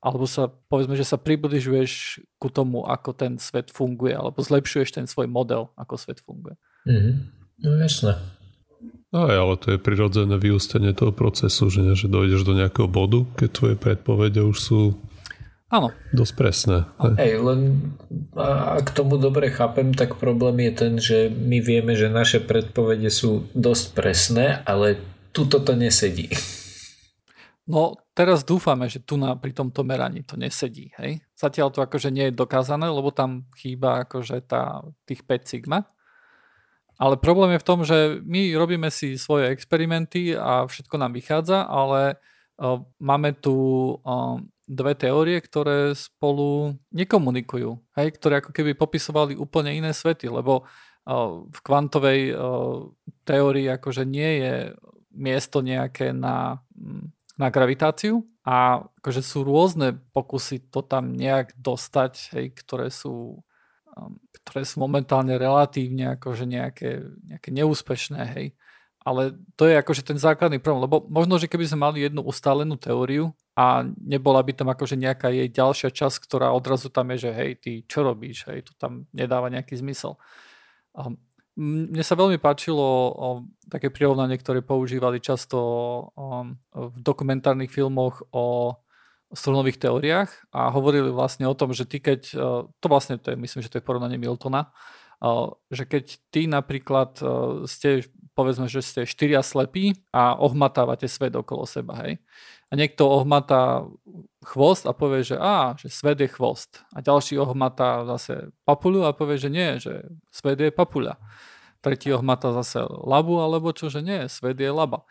alebo sa povedzme, že sa približuješ ku tomu, ako ten svet funguje, alebo zlepšuješ ten svoj model, ako svet funguje. Mm-hmm. No jasné. Aj, ale to je prirodzené vyústenie toho procesu, že, ne, že dojdeš do nejakého bodu, keď tvoje predpovede už sú Áno. Dosť presné. Hej, len ak tomu dobre chápem, tak problém je ten, že my vieme, že naše predpovede sú dosť presné, ale tuto to nesedí. No teraz dúfame, že tu na, pri tomto meraní to nesedí. Hej? Zatiaľ to akože nie je dokázané, lebo tam chýba akože tá, tých 5 sigma. Ale problém je v tom, že my robíme si svoje experimenty a všetko nám vychádza, ale uh, máme tu uh, dve teórie, ktoré spolu nekomunikujú, hej, ktoré ako keby popisovali úplne iné svety, lebo uh, v kvantovej uh, teórii akože nie je miesto nejaké na, mm, na gravitáciu a akože sú rôzne pokusy to tam nejak dostať, hej, ktoré sú um, ktoré sú momentálne relatívne akože nejaké, nejaké neúspešné, hej. Ale to je akože ten základný problém, lebo možno, že keby sme mali jednu ustálenú teóriu a nebola by tam akože nejaká jej ďalšia časť, ktorá odrazu tam je, že hej, ty čo robíš, hej, to tam nedáva nejaký zmysel. A mne sa veľmi páčilo o, také prirovnanie, ktoré používali často o, v dokumentárnych filmoch o strunových teóriách a hovorili vlastne o tom, že ty keď, to vlastne to je, myslím, že to je porovnanie Miltona, že keď ty napríklad ste, povedzme, že ste štyria slepí a ohmatávate svet okolo seba, hej. A niekto ohmatá chvost a povie, že á, že svet je chvost. A ďalší ohmatá zase papulu a povie, že nie, že svet je papula. Tretí ohmatá zase labu, alebo čo, že nie, svet je laba.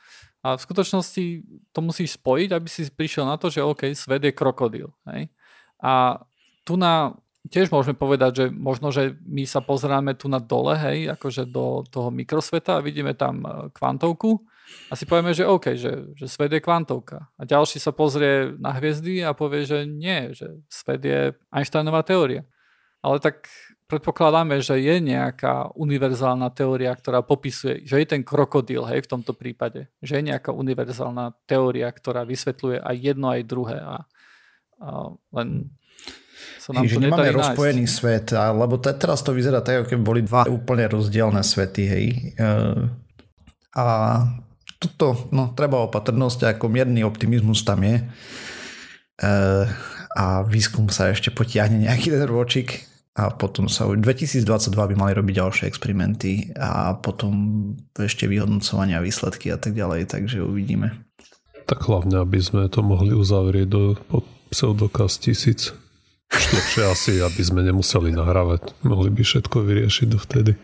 A v skutočnosti to musíš spojiť, aby si prišiel na to, že OK, svet je krokodil. Hej? A tu na tiež môžeme povedať, že možno, že my sa pozeráme tu na dole, hej, akože do toho mikrosveta a vidíme tam e, kvantovku a si povieme, že OK, že, že svet je kvantovka. A ďalší sa pozrie na hviezdy a povie, že nie, že svet je Einsteinová teória. Ale tak predpokladáme, že je nejaká univerzálna teória, ktorá popisuje, že je ten krokodil, hej, v tomto prípade. Že je nejaká univerzálna teória, ktorá vysvetľuje aj jedno, aj druhé. A, a len sa nám že nemáme rozpojený nájsť. svet, lebo te, teraz to vyzerá tak, ako keby boli dva úplne rozdielne svety, hej. E, a toto, no, treba opatrnosť, ako mierny optimizmus tam je. E, a výskum sa ešte potiahne nejaký ten ročik a potom sa 2022 by mali robiť ďalšie experimenty a potom ešte vyhodnocovania výsledky a tak ďalej, takže uvidíme. Tak hlavne, aby sme to mohli uzavrieť do pseudokaz tisíc. Lepšie asi, aby sme nemuseli nahrávať. Mohli by všetko vyriešiť dovtedy.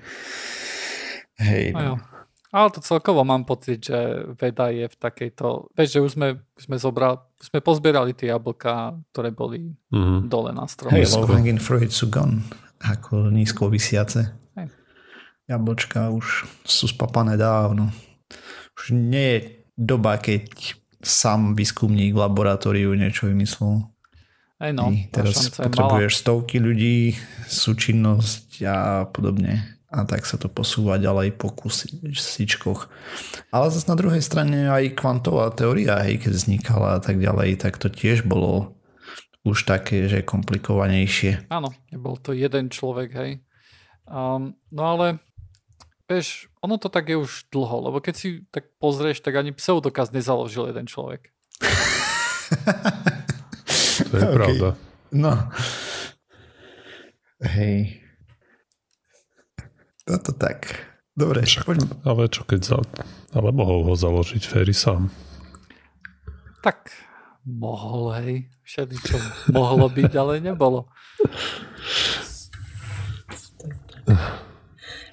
Hej, no. Ale to celkovo mám pocit, že veda je v takejto... Vieš, že už sme, sme, zobral, sme pozbierali tie jablka, ktoré boli mm-hmm. dole na strom. Hej, low hanging fruit sú gone. Ako nízko vysiace. Hej. Jablčka už sú spapané dávno. Už nie je doba, keď sám výskumník v laboratóriu niečo vymyslel. Aj no, teraz potrebuješ stovky ľudí, súčinnosť a podobne. A tak sa to posúva ďalej po kusičkoch. Ale zase na druhej strane aj kvantová teória, hej, keď vznikala a tak ďalej, tak to tiež bolo už také, že komplikovanejšie. Áno, nebol to jeden človek, hej. Um, no ale vieš, ono to tak je už dlho, lebo keď si tak pozrieš, tak ani pseudokaz nezaložil jeden človek. To je okay. pravda. No. Hej. Toto tak. Dobre, Však, ale čo keď za... Ale mohol ho založiť Ferry sám. Tak, mohol, hej. Všeli, čo mohlo byť, ale nebolo.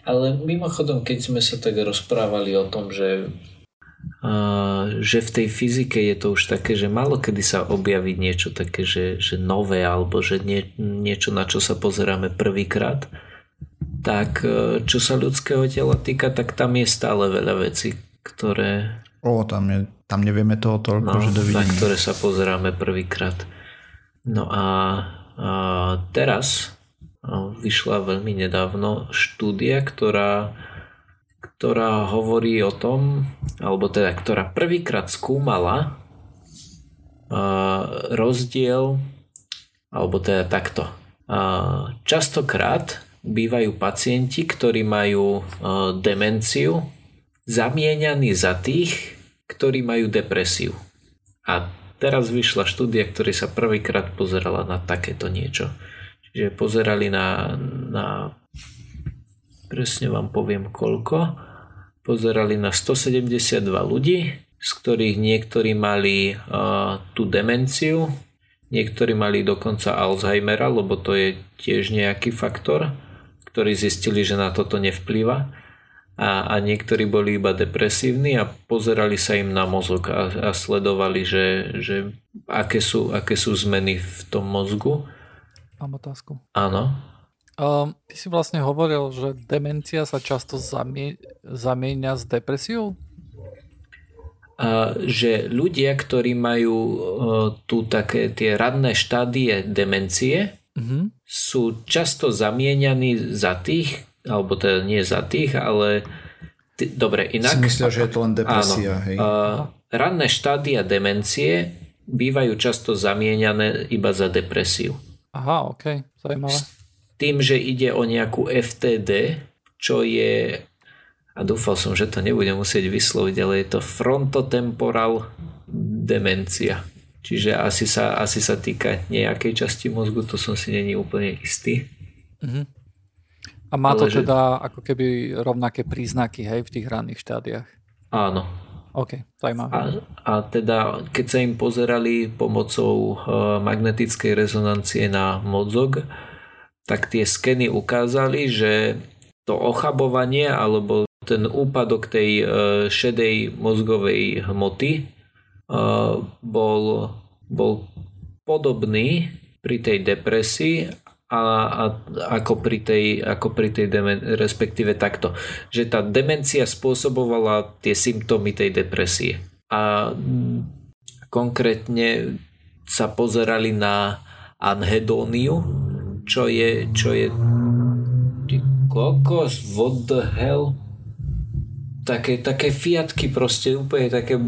Ale mimochodom, keď sme sa tak rozprávali o tom, že, že v tej fyzike je to už také, že malo kedy sa objaví niečo také, že, že nové, alebo že nie, niečo, na čo sa pozeráme prvýkrát, tak čo sa ľudského tela týka, tak tam je stále veľa vecí, ktoré... O, tam, je, tam nevieme toho toľko, no, že dovidíme. Na ktoré sa pozeráme prvýkrát. No a, a teraz vyšla veľmi nedávno štúdia, ktorá, ktorá hovorí o tom, alebo teda ktorá prvýkrát skúmala rozdiel, alebo teda takto. Častokrát bývajú pacienti, ktorí majú demenciu, zamieňaní za tých, ktorí majú depresiu. A teraz vyšla štúdia, ktorá sa prvýkrát pozerala na takéto niečo že pozerali na, na presne vám poviem koľko, pozerali na 172 ľudí, z ktorých niektorí mali uh, tú demenciu, niektorí mali dokonca Alzheimera, lebo to je tiež nejaký faktor, ktorý zistili, že na toto nevplýva. A, a niektorí boli iba depresívni a pozerali sa im na mozog a, a sledovali, že, že aké, sú, aké sú zmeny v tom mozgu. Mám otázku. Áno. Um, ty si vlastne hovoril, že demencia sa často zamie- zamieňa s depresiou? A, že ľudia, ktorí majú uh, tu také tie radné štádie demencie, uh-huh. sú často zamieňaní za tých, alebo teda nie za tých, ale t- dobre, inak... Si že je to len depresia, áno, hej? Uh, ranné štádia demencie bývajú často zamieňané iba za depresiu. Aha, ok, zaujímavé. Tým, že ide o nejakú FTD, čo je, a dúfal som, že to nebudem musieť vysloviť, ale je to frontotemporal demencia. Čiže asi sa, asi sa týka nejakej časti mozgu, to som si není úplne istý. Uh-huh. A má ale to že... teda ako keby rovnaké príznaky, hej, v tých ranných štádiách? Áno, OK, zaujímavé. A, a teda, keď sa im pozerali pomocou uh, magnetickej rezonancie na mozog, tak tie skeny ukázali, že to ochabovanie alebo ten úpadok tej uh, šedej mozgovej hmoty uh, bol, bol podobný pri tej depresii a, a ako pri tej, ako pri tej demen- respektíve takto, že tá demencia spôsobovala tie symptómy tej depresie. A konkrétne sa pozerali na anhedóniu, čo je, čo je kokos, what the hell? Také, také fiatky proste, úplne také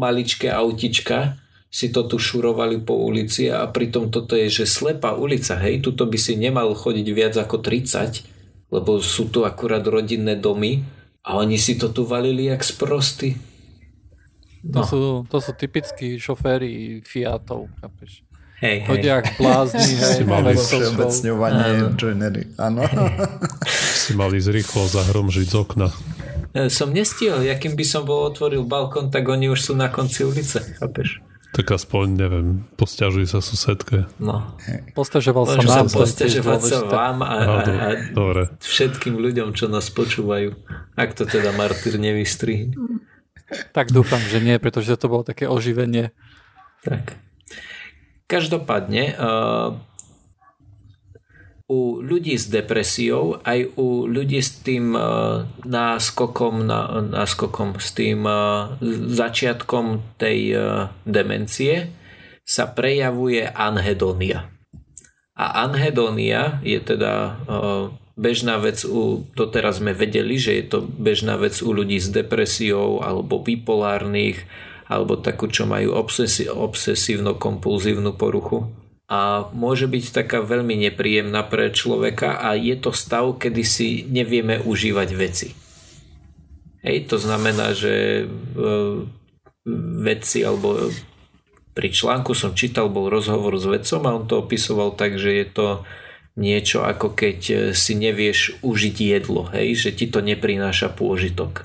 maličké autička, si to tu šurovali po ulici a pritom toto je, že slepá ulica, hej, tuto by si nemal chodiť viac ako 30, lebo sú tu akurát rodinné domy a oni si to tu valili jak sprosty. No. To, sú, to sú typickí šoféry Fiatov, chápeš? Hej, Chodia hej. blázni, hej. Alebo všeobecňovanie joinery, áno. Si mali zrýchlo zahromžiť z okna. E, som nestihol, jakým by som bol otvoril balkón, tak oni už sú na konci ulice, chápeš? Tak aspoň, neviem, posťažuj sa susedke. No. Postažoval sa Môžem nám. sa postažovať sa vám a, a, a Dobre. všetkým ľuďom, čo nás počúvajú. Ak to teda Martyr nevystrihne. Tak dúfam, že nie, pretože to bolo také oživenie. Tak. Každopádne, uh, u ľudí s depresiou, aj u ľudí s tým uh, náskokom, náskokom, s tým uh, začiatkom tej demencie sa prejavuje anhedonia. A anhedonia je teda bežná vec u, doteraz sme vedeli, že je to bežná vec u ľudí s depresiou alebo bipolárnych, alebo takú, čo majú obsesi- obsesívno-kompulzívnu poruchu a môže byť taká veľmi nepríjemná pre človeka a je to stav, kedy si nevieme užívať veci. Hej, to znamená, že e, vedci alebo pri článku som čítal, bol rozhovor s vedcom a on to opisoval tak, že je to niečo ako keď e, si nevieš užiť jedlo, hej, že ti to neprináša pôžitok.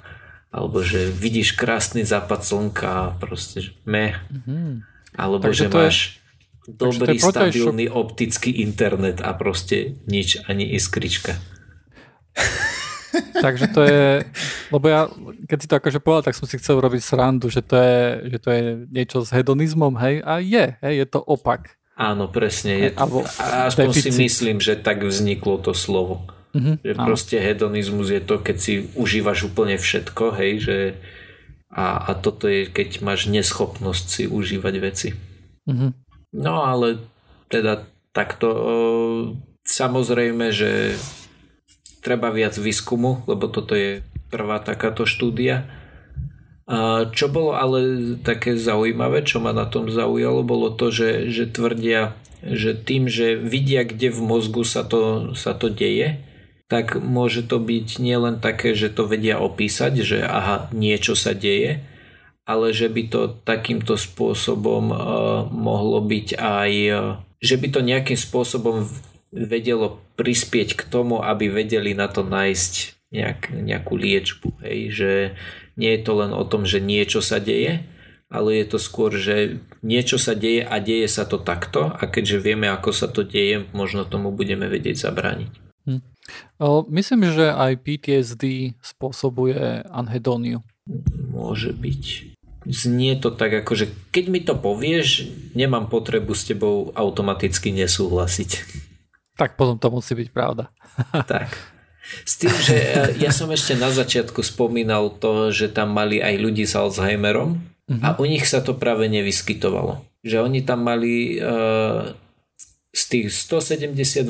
Alebo že vidíš krásny západ slnka proste, že meh. Mm-hmm. Alebo Takže že máš je, dobrý, stabilný šok... optický internet a proste nič, ani iskrička. Takže to je, lebo ja, keď si to akože povedal, tak som si chcel robiť srandu, že to je, že to je niečo s hedonizmom, hej, a je, hej, je to opak. Áno, presne. Je to, aspoň deficit. si myslím, že tak vzniklo to slovo. Mm-hmm, že áno. proste hedonizmus je to, keď si užívaš úplne všetko, hej, že a, a toto je, keď máš neschopnosť si užívať veci. Mm-hmm. No ale teda takto samozrejme, že treba viac výskumu, lebo toto je prvá takáto štúdia. A čo bolo ale také zaujímavé, čo ma na tom zaujalo, bolo to, že, že tvrdia, že tým, že vidia, kde v mozgu sa to, sa to deje, tak môže to byť nielen také, že to vedia opísať, že aha, niečo sa deje, ale že by to takýmto spôsobom uh, mohlo byť aj, uh, že by to nejakým spôsobom vedelo prispieť k tomu, aby vedeli na to nájsť nejak, nejakú liečbu. Hej? Že nie je to len o tom, že niečo sa deje, ale je to skôr, že niečo sa deje a deje sa to takto a keďže vieme, ako sa to deje, možno tomu budeme vedieť zabrániť. Myslím, že aj PTSD spôsobuje anhedóniu. Môže byť. Znie to tak, ako že keď mi to povieš, nemám potrebu s tebou automaticky nesúhlasiť. Tak potom to musí byť pravda. tak. S tým, že e, ja som ešte na začiatku spomínal to, že tam mali aj ľudí s Alzheimerom uh-huh. a u nich sa to práve nevyskytovalo. Že oni tam mali uh, z tých 172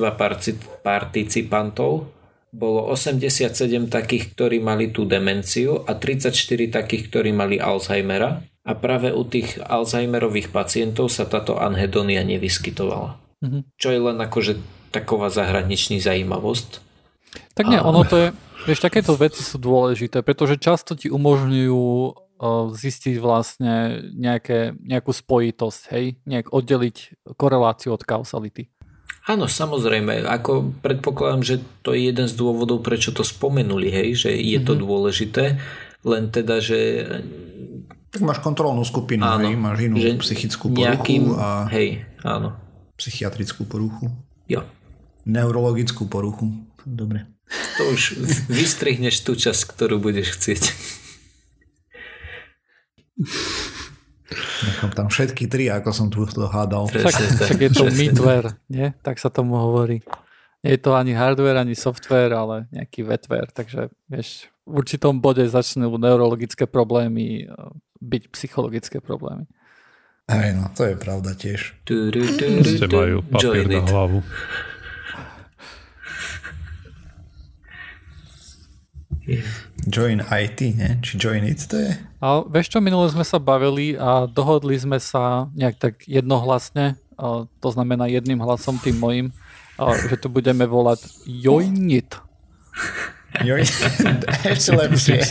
participantov bolo 87 takých, ktorí mali tú demenciu a 34 takých, ktorí mali Alzheimera a práve u tých Alzheimerových pacientov sa táto anhedonia nevyskytovala. Uh-huh. Čo je len akože taková zahraničný zajímavosť. Tak nie, ono to je, vieš, takéto veci sú dôležité, pretože často ti umožňujú zistiť vlastne nejaké, nejakú spojitosť, hej, nejak oddeliť koreláciu od kausality. Áno, samozrejme, ako predpokladám, že to je jeden z dôvodov, prečo to spomenuli, hej, že je mm-hmm. to mhm. dôležité, len teda, že tak máš kontrolnú skupinu, áno, hej, máš inú psychickú poruchu nejakým, a hej, áno. psychiatrickú poruchu. Jo. Neurologickú poruchu. Dobre. To už vystrihneš tú časť, ktorú budeš chcieť. Nechám tam všetky tri, ako som tu to hádal. Však, však je to midware, nie? Tak sa tomu hovorí. Nie je to ani hardware, ani software, ale nejaký wetware. Takže vieš, v určitom bode začnú neurologické problémy e, byť psychologické problémy. Aj no, to je pravda tiež. Ste majú papier na hlavu. Join IT, nie? Či Join It to je? A vieš čo, minule sme sa bavili a dohodli sme sa nejak tak jednohlasne, to znamená jedným hlasom tým mojim, že tu budeme volať Join It. Join ešte lepšie.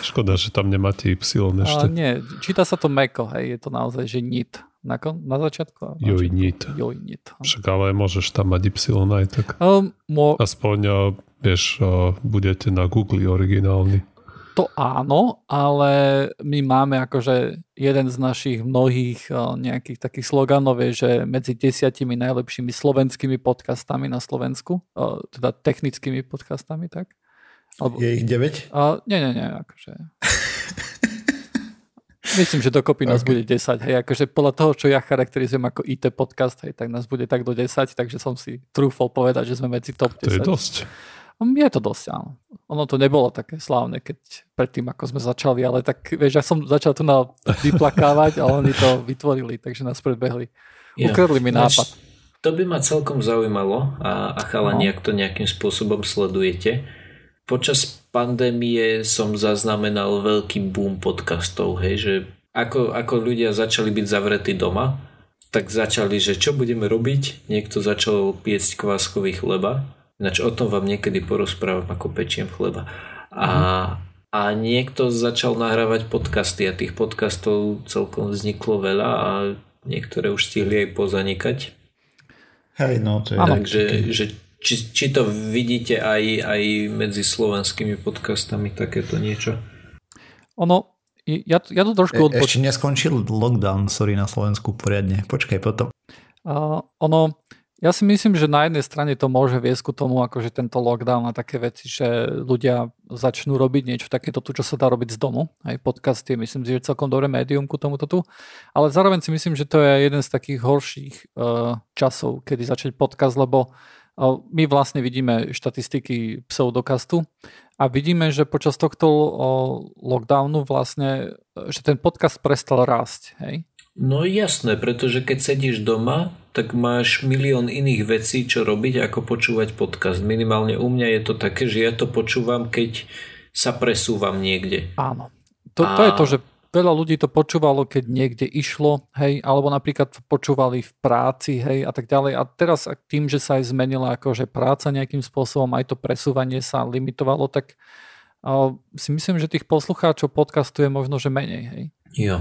Škoda, že tam nemáte Y ešte. A nie, číta sa to meko, hej, je to naozaj, že NIT. Na, na začiatku? Jojnit. Jojnit. Však ale môžeš tam mať Y aj tak. Um, mo- Aspoň Vieš, budete na Google originálny. To áno, ale my máme akože jeden z našich mnohých nejakých takých sloganov je, že medzi desiatimi najlepšími slovenskými podcastami na Slovensku, teda technickými podcastami, tak? Alebo, je ich 9? A, nie, nie, nie, akože... Myslím, že dokopy nás okay. bude 10. Hej, akože podľa toho, čo ja charakterizujem ako IT podcast, hej, tak nás bude tak do 10, takže som si trúfol povedať, že sme medzi top 10. To je dosť. Je to dosť, áno. Ono to nebolo také slávne, keď predtým, ako sme začali, ale tak, vieš, ja som začal tu na vyplakávať a oni to vytvorili, takže nás predbehli. Ja. Ukradli mi nápad. To by ma celkom zaujímalo a, a chalani, no. ak to nejakým spôsobom sledujete. Počas pandémie som zaznamenal veľký boom podcastov, hej, že ako, ako ľudia začali byť zavretí doma, tak začali, že čo budeme robiť? Niekto začal piecť kváskový chleba Ináč o tom vám niekedy porozprávam, ako pečiem chleba. A, a niekto začal nahrávať podcasty a tých podcastov celkom vzniklo veľa a niektoré už stihli aj pozanikať. Hej, no to je... Takže že, či, či to vidíte aj, aj medzi slovenskými podcastami takéto niečo? Ono, ja, ja to trošku odpoč... Ešte neskončil lockdown, sorry, na Slovensku poriadne. Počkaj potom. Uh, ono, ja si myslím, že na jednej strane to môže viesť ku tomu, akože tento lockdown a také veci, že ľudia začnú robiť niečo takéto tu, čo sa dá robiť z domu. Aj podcast je, myslím si, že celkom dobré médium ku tomuto tu. Ale zároveň si myslím, že to je jeden z takých horších uh, časov, kedy začať podcast, lebo uh, my vlastne vidíme štatistiky pseudokastu a vidíme, že počas tohto uh, lockdownu vlastne, že ten podcast prestal rásť. Hej? No jasné, pretože keď sedíš doma, tak máš milión iných vecí, čo robiť, ako počúvať podcast. Minimálne u mňa je to také, že ja to počúvam, keď sa presúvam niekde. Áno. To, a... to je to, že veľa ľudí to počúvalo, keď niekde išlo, hej, alebo napríklad počúvali v práci, hej, a tak ďalej. A teraz tým, že sa aj zmenila akože práca nejakým spôsobom, aj to presúvanie sa limitovalo, tak uh, si myslím, že tých poslucháčov podcastu je možno, že menej, hej. Jo.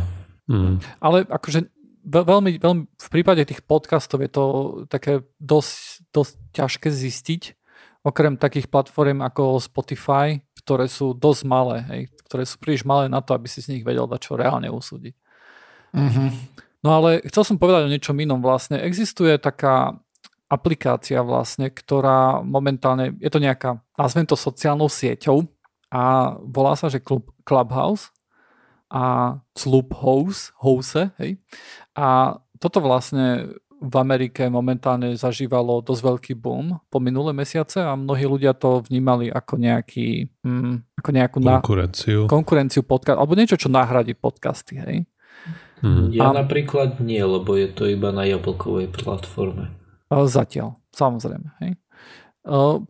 Mm. Ale akože veľmi, veľmi, v prípade tých podcastov je to také dosť, dosť ťažké zistiť, okrem takých platform ako Spotify, ktoré sú dosť malé, hej, ktoré sú príliš malé na to, aby si z nich vedel dať čo reálne usúdiť. Mm-hmm. No ale chcel som povedať o niečom inom vlastne. Existuje taká aplikácia vlastne, ktorá momentálne, je to nejaká, nazvem to sociálnou sieťou a volá sa, že Clubhouse a Clubhouse, House, hej. A toto vlastne v Amerike momentálne zažívalo dosť veľký boom po minulé mesiace a mnohí ľudia to vnímali ako nejaký hm, ako nejakú konkurenciu. Na, konkurenciu podcast, alebo niečo, čo nahradí podcasty, hej. Hmm. Ja a, napríklad nie, lebo je to iba na jablkovej platforme. Zatiaľ, samozrejme, hej.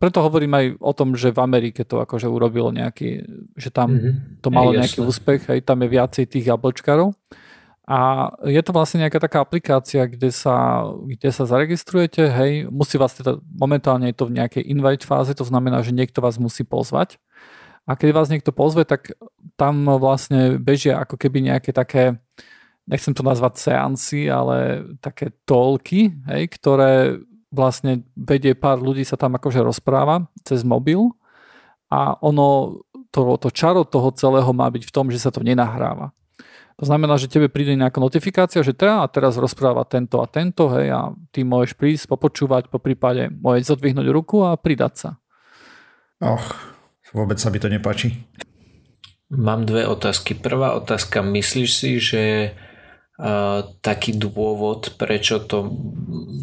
Preto hovorím aj o tom, že v Amerike to akože urobilo nejaký, že tam mm-hmm. to malo je, nejaký jasné. úspech, aj tam je viacej tých jablčkarov. A je to vlastne nejaká taká aplikácia, kde sa, kde sa zaregistrujete, hej, musí vás teda, momentálne je to v nejakej invite fáze, to znamená, že niekto vás musí pozvať. A keď vás niekto pozve, tak tam vlastne bežia ako keby nejaké také, nechcem to nazvať seansy, ale také tolky, hej, ktoré vlastne vedie pár ľudí sa tam akože rozpráva cez mobil a ono, to, to čaro toho celého má byť v tom, že sa to nenahráva. To znamená, že tebe príde nejaká notifikácia, že teda a teraz rozpráva tento a tento, hej, a ty môžeš prísť, popočúvať, po prípade môžeš zodvihnúť ruku a pridať sa. Och, vôbec sa mi to nepáči. Mám dve otázky. Prvá otázka, myslíš si, že taký dôvod, prečo to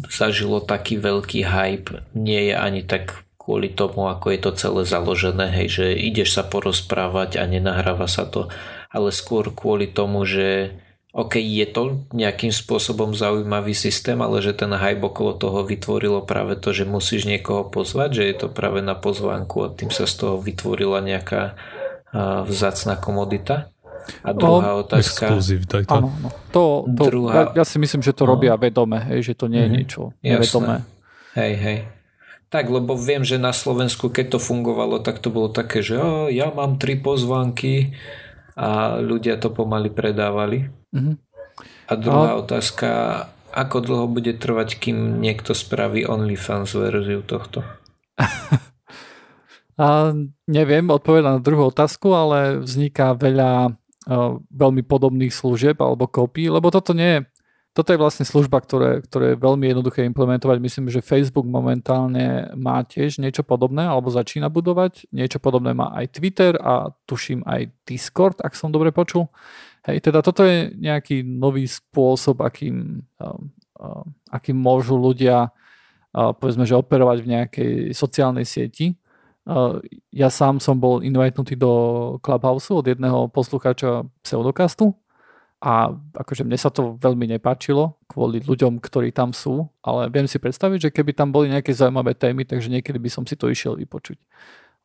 zažilo taký veľký hype, nie je ani tak kvôli tomu, ako je to celé založené, hej, že ideš sa porozprávať a nenahráva sa to, ale skôr kvôli tomu, že OK, je to nejakým spôsobom zaujímavý systém, ale že ten hype okolo toho vytvorilo práve to, že musíš niekoho pozvať, že je to práve na pozvánku a tým sa z toho vytvorila nejaká vzácná komodita. A druhá no, otázka... Exkluzív, daj to. Áno, no. to, to druhá... ja, ja si myslím, že to no. robia vedome, hej, že to nie je mm-hmm. niečo nevedomé. Hej, hej. Tak, lebo viem, že na Slovensku, keď to fungovalo, tak to bolo také, že oh, ja mám tri pozvánky a ľudia to pomaly predávali. Mm-hmm. A druhá a... otázka, ako dlho bude trvať, kým niekto spraví OnlyFans verziu tohto? a neviem odpovedať na druhú otázku, ale vzniká veľa veľmi podobných služieb alebo kopí, lebo toto nie je, toto je vlastne služba, ktoré, ktoré je veľmi jednoduché implementovať. Myslím, že Facebook momentálne má tiež niečo podobné, alebo začína budovať. Niečo podobné má aj Twitter a tuším aj Discord, ak som dobre počul. Hej, teda toto je nejaký nový spôsob, akým, akým môžu ľudia povedzme, že operovať v nejakej sociálnej sieti ja sám som bol invitnutý do Clubhouse od jedného poslucháča pseudokastu a akože mne sa to veľmi nepáčilo kvôli ľuďom, ktorí tam sú, ale viem si predstaviť, že keby tam boli nejaké zaujímavé témy, takže niekedy by som si to išiel vypočuť.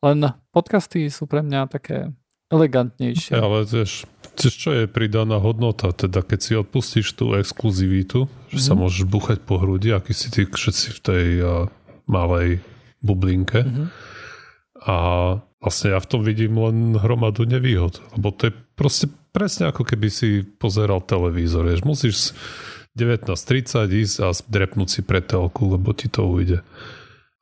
Len podcasty sú pre mňa také elegantnejšie. Ale vieš, čo je pridaná hodnota, teda keď si odpustíš tú exkluzivitu, že mm-hmm. sa mhm. môžeš buchať po hrudi, aký si ty všetci v tej uh, malej bublinke, mm-hmm a vlastne ja v tom vidím len hromadu nevýhod, lebo to je proste presne ako keby si pozeral televízor. Vieš. Musíš 19.30 ísť a drepnúť si pre telku, lebo ti to ujde.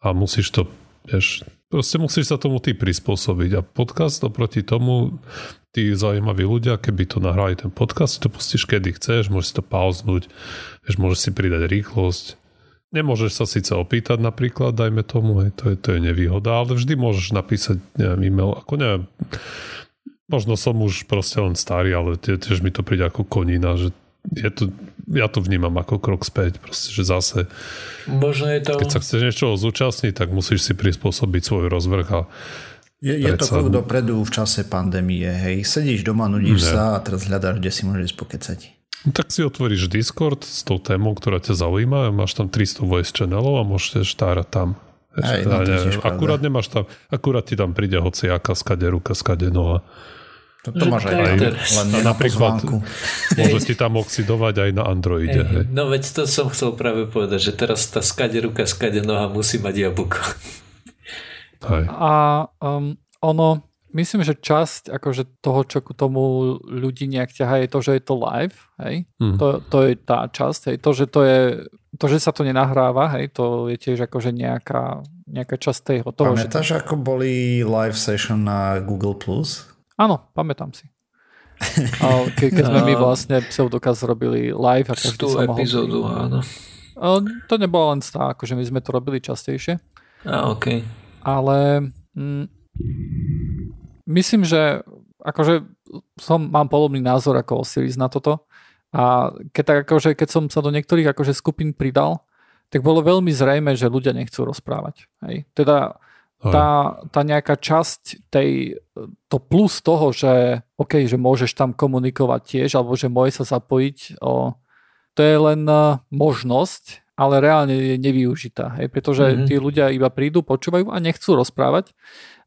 A musíš to, vieš, proste musíš sa tomu ty prispôsobiť. A podcast oproti tomu, tí zaujímaví ľudia, keby to nahrali ten podcast, to pustíš kedy chceš, môžeš si to pauznúť, vieš, môžeš si pridať rýchlosť. Nemôžeš sa síce opýtať napríklad, dajme tomu, hej, to, je, to je nevýhoda, ale vždy môžeš napísať neviem, e-mail, ako neviem, možno som už proste len starý, ale tiež mi to príde ako konina, že je to, ja to vnímam ako krok späť, proste, že zase Možno je to... keď sa chceš niečoho zúčastniť, tak musíš si prispôsobiť svoj rozvrh a je, je to krok dopredu v čase pandémie, hej. Sedíš doma, nudíš ne. sa a teraz hľadáš, kde si môžeš pokecať. No, tak si otvoríš Discord s tou témou, ktorá ťa zaujíma, máš tam 300 voice channelov a môžeš štárať tam. Aj, no, neviem, akurát nemáš tam, akurát ti tam príde hociaká skade ruka, skade noha. To, to máš aj, aj len na napríklad môže ti tam oxidovať aj na Androide. Hej. No veď to som chcel práve povedať, že teraz tá skade ruka, skade noha musí mať jablko. Hej. A um, ono, myslím, že časť akože toho, čo k tomu ľudí nejak ťaha, je to, že je to live. Hej? Hmm. To, to je tá časť. Hej? To, že to je to, že sa to nenahráva, hej, to je tiež akože nejaká, nejaká časť toho. Pamätáš, že... ako boli live session na Google+. Plus? Áno, pamätám si. Ke, keď sme my vlastne pseudokaz robili live. A tú epizódu, mohol... áno. To nebolo len stá, akože my sme to robili častejšie. A, OK. Ale mm, myslím, že akože som, mám podobný názor ako Osiris na toto. A keď, tak akože, keď som sa do niektorých akože skupín pridal, tak bolo veľmi zrejme, že ľudia nechcú rozprávať. Hej. Teda tá, tá nejaká časť tej, to plus toho, že OK, že môžeš tam komunikovať tiež, alebo že môže sa zapojiť, o, to je len e, možnosť, ale reálne je nevyužitá, hej, pretože mm-hmm. tí ľudia iba prídu, počúvajú a nechcú rozprávať.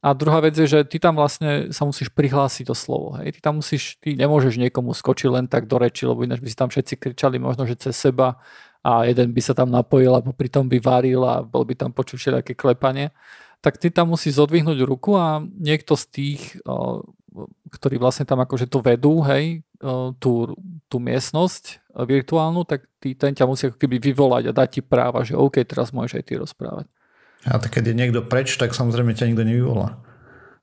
A druhá vec je, že ty tam vlastne sa musíš prihlásiť o slovo. Hej. Ty tam musíš, ty nemôžeš niekomu skočiť len tak do reči, lebo ináč by si tam všetci kričali možno, že cez seba a jeden by sa tam napojil a pritom by varil a bol by tam počuť všetké klepanie tak ty tam musíš zodvihnúť ruku a niekto z tých, ktorí vlastne tam akože to vedú, hej, tú, tú miestnosť virtuálnu, tak ty, ten ťa musí ako keby vyvolať a dať ti práva, že OK, teraz môžeš aj ty rozprávať. A tak keď je niekto preč, tak samozrejme ťa nikto nevyvolá.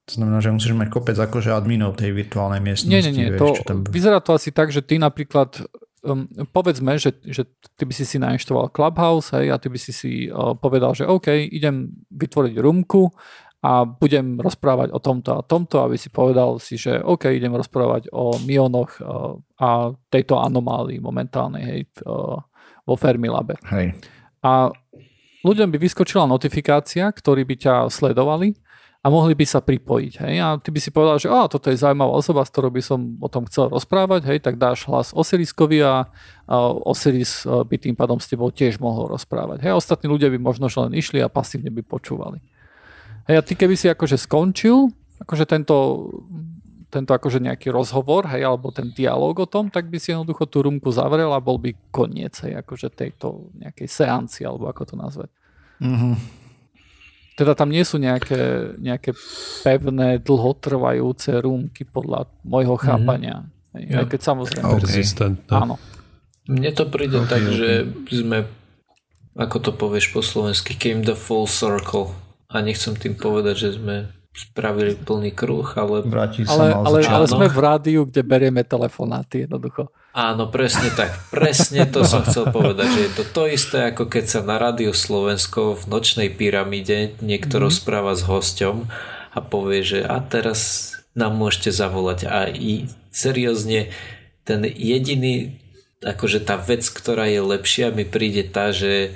To znamená, že musíš mať kopec akože adminov tej virtuálnej miestnosti. Nie, nie, nie. Vieš, to, tam... Vyzerá to asi tak, že ty napríklad um, povedzme, že, že ty by si si nainštoval Clubhouse hej, a ty by si si uh, povedal, že OK, idem vytvoriť rumku a budem rozprávať o tomto a tomto, aby si povedal si, že OK, idem rozprávať o mionoch uh, a tejto anomálii momentálnej hej, uh, vo Fermilabe. Hej. A ľuďom by vyskočila notifikácia, ktorí by ťa sledovali a mohli by sa pripojiť. Hej? A ty by si povedal, že a, toto je zaujímavá osoba, s ktorou by som o tom chcel rozprávať, hej? tak dáš hlas Osiriskovi a, Osiris e, by tým pádom s tebou tiež mohol rozprávať. Hej? Ostatní ľudia by možno len išli a pasívne by počúvali. Hej, a ty keby si akože skončil, akože tento, tento akože nejaký rozhovor, hej, alebo ten dialog o tom, tak by si jednoducho tú rumku zavrel a bol by koniec, hej, akože tejto nejakej seanci, alebo ako to nazvať. Mm-hmm. Teda tam nie sú nejaké, nejaké pevné, dlhotrvajúce rúmky podľa môjho mhm. chápania. Mm-hmm. Ja. Aj keď samozrejme... Okay. Áno. Mne to príde okay, tak, okay. že sme, ako to povieš po slovensky, came the full circle. A nechcem tým povedať, že sme spravili plný kruh, ale... ale, ale, ale sme v rádiu, kde berieme telefonáty jednoducho. Áno, presne tak. Presne to som chcel povedať, že je to to isté, ako keď sa na rádiu Slovensko v nočnej pyramíde niekto mm. rozpráva s hosťom a povie, že a teraz nám môžete zavolať. A i seriózne ten jediný, akože tá vec, ktorá je lepšia, mi príde tá, že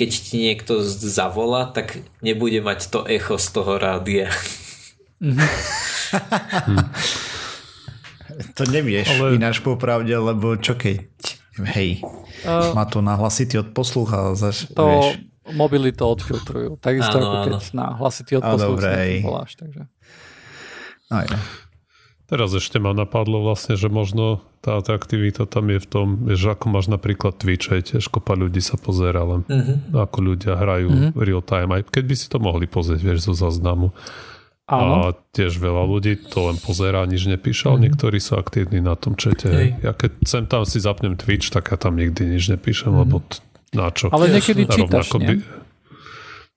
keď ti niekto zavolá, tak nebude mať to echo z toho rádia. Mm-hmm. to nevieš Ale... ináč popravde, lebo čo keď, hej, uh, má to na hlasitý od poslucha, zaš, to vieš. mobily to odfiltrujú, takisto áno, ako keď áno. na hlasitý od poslucha voláš, takže. Aj, Teraz ešte ma napadlo vlastne, že možno tá aktivita tam je v tom, že ako máš napríklad Twitch, aj tiež kopa ľudí sa pozera len uh-huh. ako ľudia hrajú uh-huh. real time, aj keď by si to mohli pozrieť, vieš, zo záznamu. Áno. A tiež veľa ľudí to len pozerá, nič nepíše, ale mm. niektorí sú aktívni na tom čete. Hej. Ja keď sem tam si zapnem Twitch, tak ja tam nikdy nič nepíšem, mm. lebo t- na čo? Ale niekedy čítaš, nie? By...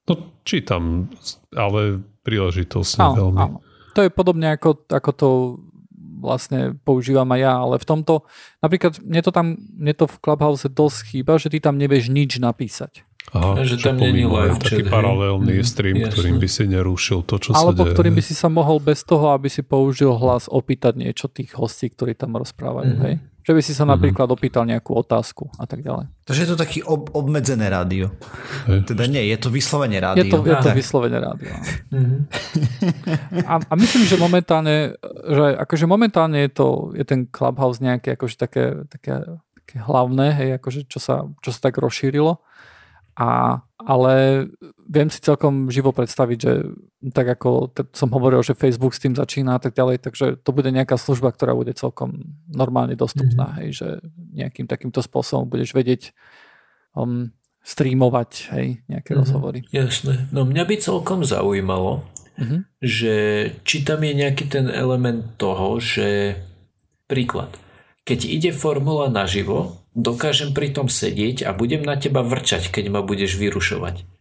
No čítam, ale príležitosť áno, veľmi. Áno. To je podobne ako, ako to vlastne používam aj ja, ale v tomto, napríklad mne to tam, mne to v Clubhouse dosť chýba, že ty tam nevieš nič napísať. Aha, že tam není live taký chat, paralelný hej. stream, Jasne. ktorým by si nerušil to, čo Alebo sa deje. ktorým by si sa mohol bez toho, aby si použil hlas, opýtať niečo tých hostí, ktorí tam rozprávajú. Mm-hmm. Hej? Že by si sa mm-hmm. napríklad opýtal nejakú otázku a tak ďalej. Takže je to taký ob- obmedzené rádio. Hej. Teda nie, je to vyslovene rádio. Je to, je to vyslovene rádio. Mm-hmm. a, a myslím, že momentálne, že akože momentálne je to, je ten Clubhouse nejaké akože také, také, také hlavné, hej, akože čo sa, čo sa tak rozšírilo a, ale viem si celkom živo predstaviť, že tak ako som hovoril, že Facebook s tým začína a tak ďalej, takže to bude nejaká služba, ktorá bude celkom normálne dostupná, mm-hmm. hej, že nejakým takýmto spôsobom budeš vedieť um, streamovať hej, nejaké mm-hmm. rozhovory. Jasné. No mňa by celkom zaujímalo, mm-hmm. že či tam je nejaký ten element toho, že príklad, keď ide formula naživo, dokážem pri tom sedieť a budem na teba vrčať, keď ma budeš vyrušovať.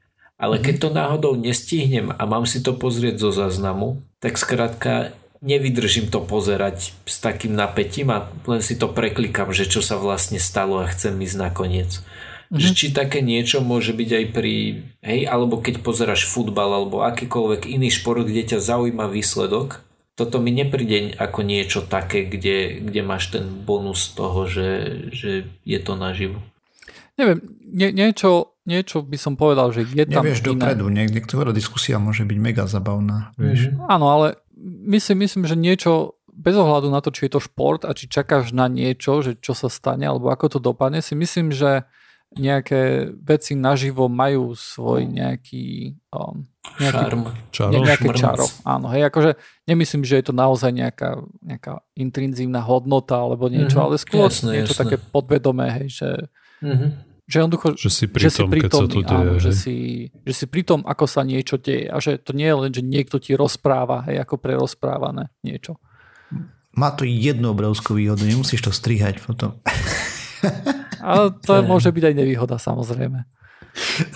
Ale keď to náhodou nestihnem a mám si to pozrieť zo záznamu, tak skrátka nevydržím to pozerať s takým napätím a len si to preklikám, že čo sa vlastne stalo a chcem ísť nakoniec. Mm-hmm. Že či také niečo môže byť aj pri, hej, alebo keď pozeráš futbal alebo akýkoľvek iný šport, kde ťa zaujíma výsledok, toto mi nepríde ako niečo také, kde, kde máš ten bonus toho, že, že je to naživo. Neviem, nie, niečo, niečo by som povedal, že je tam Nevieš iné. dopredu, niek- niektorá diskusia môže byť mega zabavná. Vieš. Mm-hmm. Áno, ale myslím, myslím, že niečo bez ohľadu na to, či je to šport a či čakáš na niečo, že čo sa stane alebo ako to dopadne, si myslím, že nejaké veci naživo majú svoj nejaký, um, nejaký Šarm. Čaro. nejaké čaro. Áno, hej, akože nemyslím, že je to naozaj nejaká, nejaká intrinzívna hodnota alebo niečo, mm-hmm. ale skôr jasné, niečo jasné. také podvedomé, hej, že, mm-hmm. Že jednoducho, že si pri tom, keď sa to deje. Áno, že, si, že si pri tom, ako sa niečo deje a že to nie je len, že niekto ti rozpráva, hej, ako prerozprávané niečo. Má to jednu obrovskú výhodu, nemusíš to strihať potom. Ale to môže byť aj nevýhoda, samozrejme.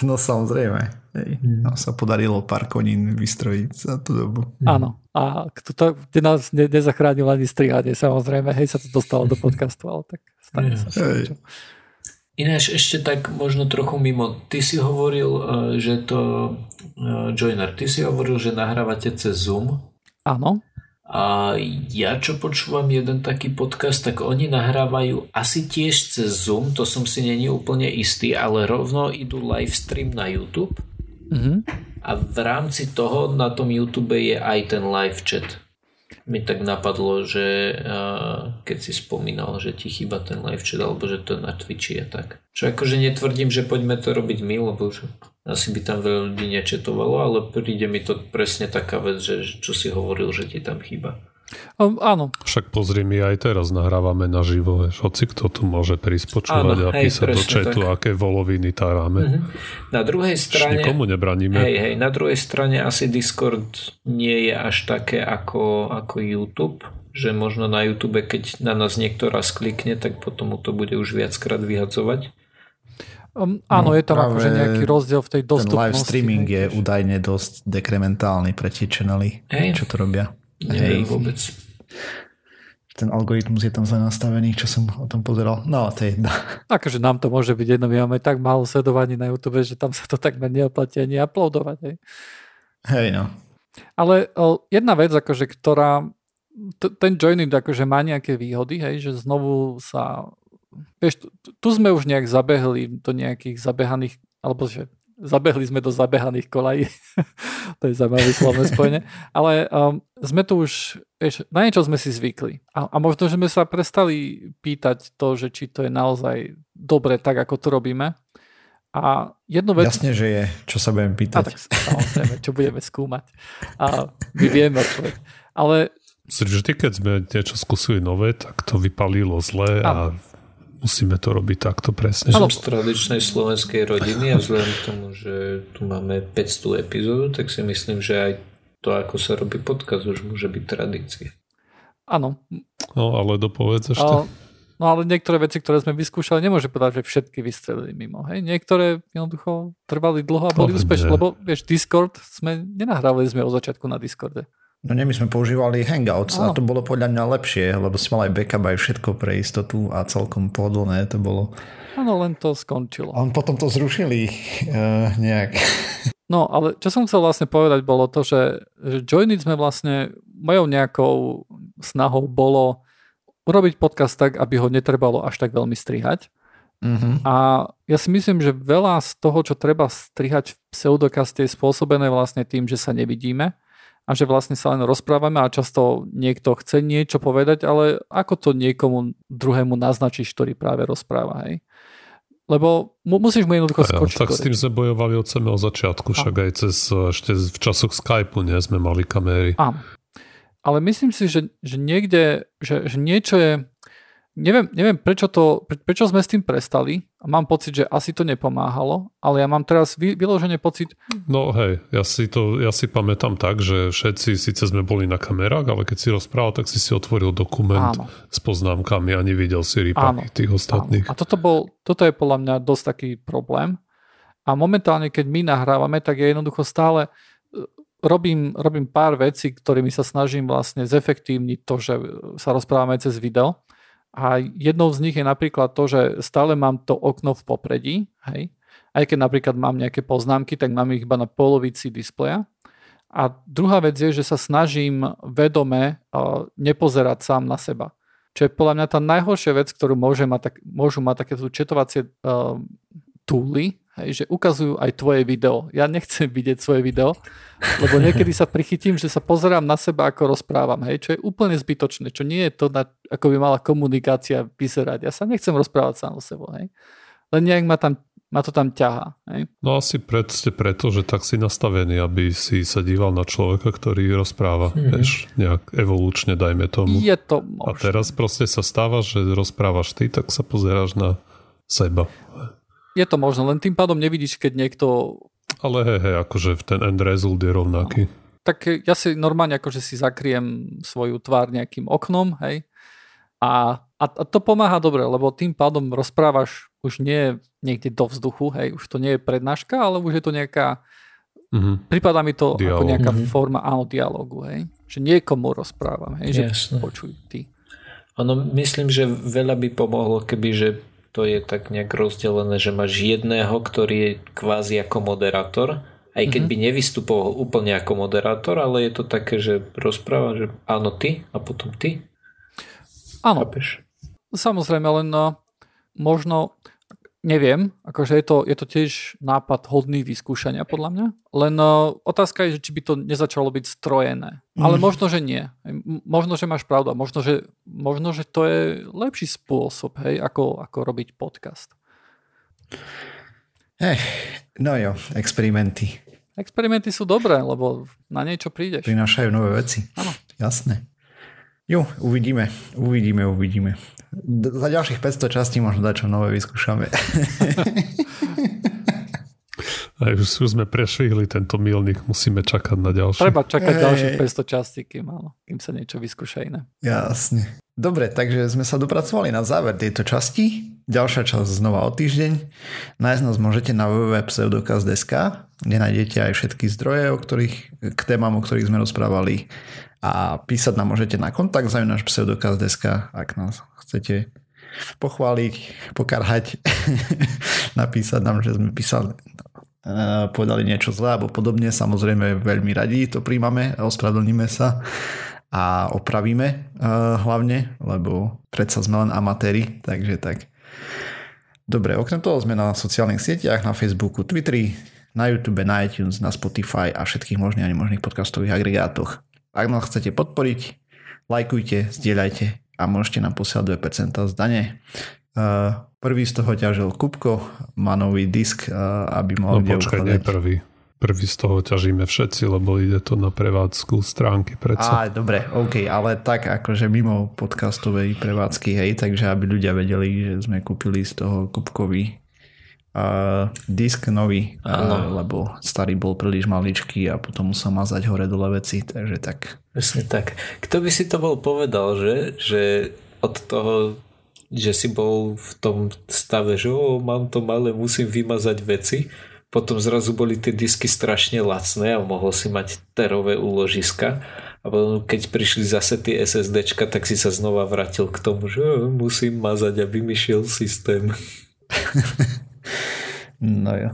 No samozrejme. Hej. Hmm. No, sa podarilo pár konín vystrojiť za tú dobu. Hmm. Áno. A to, kde nás ne, nezachránil ani strihanie, samozrejme. Hej, sa to dostalo do podcastu, ale tak stane sa. Hej. Ináč ešte tak možno trochu mimo. Ty si hovoril, e, že to... E, Joiner, ty si hovoril, že nahrávate cez Zoom. Áno. A ja čo počúvam jeden taký podcast, tak oni nahrávajú asi tiež cez Zoom, to som si není úplne istý, ale rovno idú live stream na YouTube mm-hmm. a v rámci toho na tom YouTube je aj ten live chat. Mi tak napadlo, že keď si spomínal, že ti chýba ten live chat alebo že to na Twitchi je tak. Čo akože netvrdím, že poďme to robiť my, lebo že asi by tam veľa ľudí nečetovalo, ale príde mi to presne taká vec, že čo si hovoril, že ti tam chýba. Um, áno. Však pozri, my aj teraz nahrávame naživo, vieš, hoci kto tu môže prísť počúvať áno, a hej, písať do četu, tak. aké voloviny táráme. Uh-huh. Na druhej strane... Nikomu nebraníme. Hej, hej, na druhej strane asi Discord nie je až také ako, ako YouTube, že možno na YouTube, keď na nás niekto raz klikne, tak potom mu to bude už viackrát vyhadzovať. Um, áno, no, je tam akože nejaký rozdiel v tej dostupnosti. Ten live streaming je údajne dosť dekrementálny pre tie channely, čo to robia. Neviem Hej. vôbec. Ten algoritmus je tam zle nastavený, čo som o tom pozeral. No, to je jedno. Akože nám to môže byť jedno, my máme tak málo sledovaní na YouTube, že tam sa to takmer neoplatí ani uploadovať. Hej, hej no. Ale jedna vec, akože, ktorá t- ten joining akože má nejaké výhody, hej, že znovu sa vieš, tu, tu sme už nejak zabehli do nejakých zabehaných, alebo že zabehli sme do zabehaných kolají. to je zaujímavé slovné spojenie. Ale um, sme tu už, vieš, na niečo sme si zvykli. A, a možno, že sme sa prestali pýtať to, že či to je naozaj dobre tak, ako to robíme. A jednu vec... Jasne, že je. Čo sa budeme pýtať? A tak samozrejme, čo budeme skúmať. A my vieme odpoveď. Ale Vždy, keď sme niečo skúsili nové, tak to vypalilo zle a, a musíme to robiť takto presne. Som z tradičnej slovenskej rodiny a vzhľadom k tomu, že tu máme 500 epizód, tak si myslím, že aj to, ako sa robí podcast, už môže byť tradícia. Áno. No, ale dopovedz ešte. Ale, no ale niektoré veci, ktoré sme vyskúšali, nemôže povedať, že všetky vystrelili mimo. Hej? Niektoré jednoducho trvali dlho a boli úspešné, lebo vieš, Discord sme nenahrávali sme od začiatku na Discorde. No nie, my sme používali Hangouts a to bolo podľa mňa lepšie, lebo si mal aj backup aj všetko pre istotu a celkom pohodlné to bolo. Áno, len to skončilo. A on potom to zrušili uh, nejak. No, ale čo som chcel vlastne povedať bolo to, že, že Joinit sme vlastne, mojou nejakou snahou bolo urobiť podcast tak, aby ho netrebalo až tak veľmi strihať. Mm-hmm. A ja si myslím, že veľa z toho, čo treba strihať v pseudokaste je spôsobené vlastne tým, že sa nevidíme a že vlastne sa len rozprávame a často niekto chce niečo povedať, ale ako to niekomu druhému naznačíš, ktorý práve rozpráva, hej? Lebo mu, musíš mu jednoducho ja, skočiť. Tak s tým sme bojovali od samého začiatku, však aj cez, ešte v časoch Skypeu nie, sme mali kamery. Áno. Ale myslím si, že, že niekde, že, že niečo je, neviem, neviem prečo, to, prečo sme s tým prestali mám pocit, že asi to nepomáhalo, ale ja mám teraz vy, vyložený pocit... No hej, ja si, to, ja si pamätám tak, že všetci síce sme boli na kamerách, ale keď si rozprával, tak si si otvoril dokument áno. s poznámkami a nevidel si rypaky tých ostatných. Áno. A toto, bol, toto je podľa mňa dosť taký problém. A momentálne, keď my nahrávame, tak ja jednoducho stále e, robím, robím pár vecí, ktorými sa snažím vlastne zefektívniť to, že sa rozprávame cez video a jednou z nich je napríklad to, že stále mám to okno v popredí, hej. Aj keď napríklad mám nejaké poznámky, tak mám ich iba na polovici displeja. A druhá vec je, že sa snažím vedome nepozerať sám na seba. Čo je podľa mňa tá najhoršia vec, ktorú môže mať, tak, môžu mať takéto četovacie uh, túly, hej, že ukazujú aj tvoje video. Ja nechcem vidieť svoje video, lebo niekedy sa prichytím, že sa pozerám na seba, ako rozprávam, hej, čo je úplne zbytočné, čo nie je to, na, ako by mala komunikácia vyzerať. Ja sa nechcem rozprávať sám o sebou, hej. Len nejak ma, tam, ma to tam ťahá. Hej. No asi pred, ste preto, že tak si nastavený, aby si sa díval na človeka, ktorý rozpráva, mm-hmm. vieš, nejak evolučne, dajme tomu. Je to možné. A teraz proste sa stáva, že rozprávaš ty, tak sa pozeráš na seba. Je to možné, len tým pádom nevidíš, keď niekto ale hej, hej, akože ten end result je rovnaký. No. Tak ja si normálne akože si zakriem svoju tvár nejakým oknom, hej. A, a, a to pomáha dobre, lebo tým pádom rozprávaš už nie niekde do vzduchu, hej, už to nie je prednáška, ale už je to nejaká Mm-hmm. Prípada mi to Dialog. ako nejaká mm-hmm. forma áno, dialogu, hej. Že niekomu rozprávam, hej, že Jasne. počuj ty. Ono, myslím, že veľa by pomohlo, keby, že to je tak nejak rozdelené, že máš jedného, ktorý je kvázi ako moderátor, aj keď mm-hmm. by nevystupoval úplne ako moderátor, ale je to také, že rozpráva, že áno ty a potom ty. Áno. Chápeš? Samozrejme, len no, možno Neviem, akože je to, je to tiež nápad hodný vyskúšania podľa mňa, len uh, otázka je, že či by to nezačalo byť strojené. Mm. Ale možno, že nie. Možno, že máš pravdu. Možno, že, možno, že to je lepší spôsob, hej, ako, ako robiť podcast. Hej, no jo, experimenty. Experimenty sú dobré, lebo na niečo prídeš. Prinášajú nové veci. Áno. Jasné. Jo, uvidíme, uvidíme, uvidíme za ďalších 500 častí možno dať čo nové vyskúšame. Aj už, už sme prešvihli tento milník, musíme čakať na ďalšie. Treba čakať hey. ďalších 500 častí, kým, kým sa niečo vyskúša iné. Jasne. Dobre, takže sme sa dopracovali na záver tejto časti. Ďalšia časť znova o týždeň. Nájsť nás môžete na www.pseudokaz.sk, kde nájdete aj všetky zdroje, o ktorých, k témam, o ktorých sme rozprávali a písať nám môžete na kontakt za náš pseudokaz.sk, ak nás chcete pochváliť, pokarhať, napísať nám, že sme písali, eh, povedali niečo zlé alebo podobne. Samozrejme veľmi radi to príjmame, ospravedlníme sa a opravíme eh, hlavne, lebo predsa sme len amatéri, takže tak. Dobre, okrem toho sme na sociálnych sieťach, na Facebooku, Twitteri, na YouTube, na iTunes, na Spotify a všetkých možných a nemožných podcastových agregátoch. Ak nás chcete podporiť, lajkujte, zdieľajte a môžete nám posielať 2% z dane. Prvý z toho ťažil Kupko, má nový disk, aby mohol no, počkaj, nie prvý. Prvý z toho ťažíme všetci, lebo ide to na prevádzku stránky predsa. Á, dobre, OK, ale tak akože mimo podcastovej prevádzky, hej, takže aby ľudia vedeli, že sme kúpili z toho Kupkovi uh, disk nový, uh, lebo starý bol príliš maličký a potom musel mazať hore dole veci, takže tak. Presne tak. Kto by si to bol povedal, že, že od toho, že si bol v tom stave, že oh, mám to malé, musím vymazať veci, potom zrazu boli tie disky strašne lacné a mohol si mať terové úložiska a potom keď prišli zase tie SSDčka, tak si sa znova vrátil k tomu, že musím mazať, aby mi šiel systém. no jo.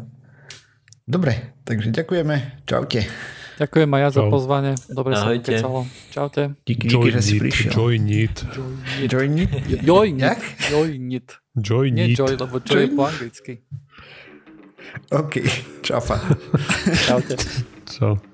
Dobre, takže ďakujeme. Čaute. Ďakujem aj ja Čau. za pozvanie. Dobre sa kecalo. Čaute. Díky, díky, že si prišiel. Join it. Join it? Join it. Join it. Join Nie joy, lebo joy je po anglicky. OK. Čaufa. Čaute. Čau.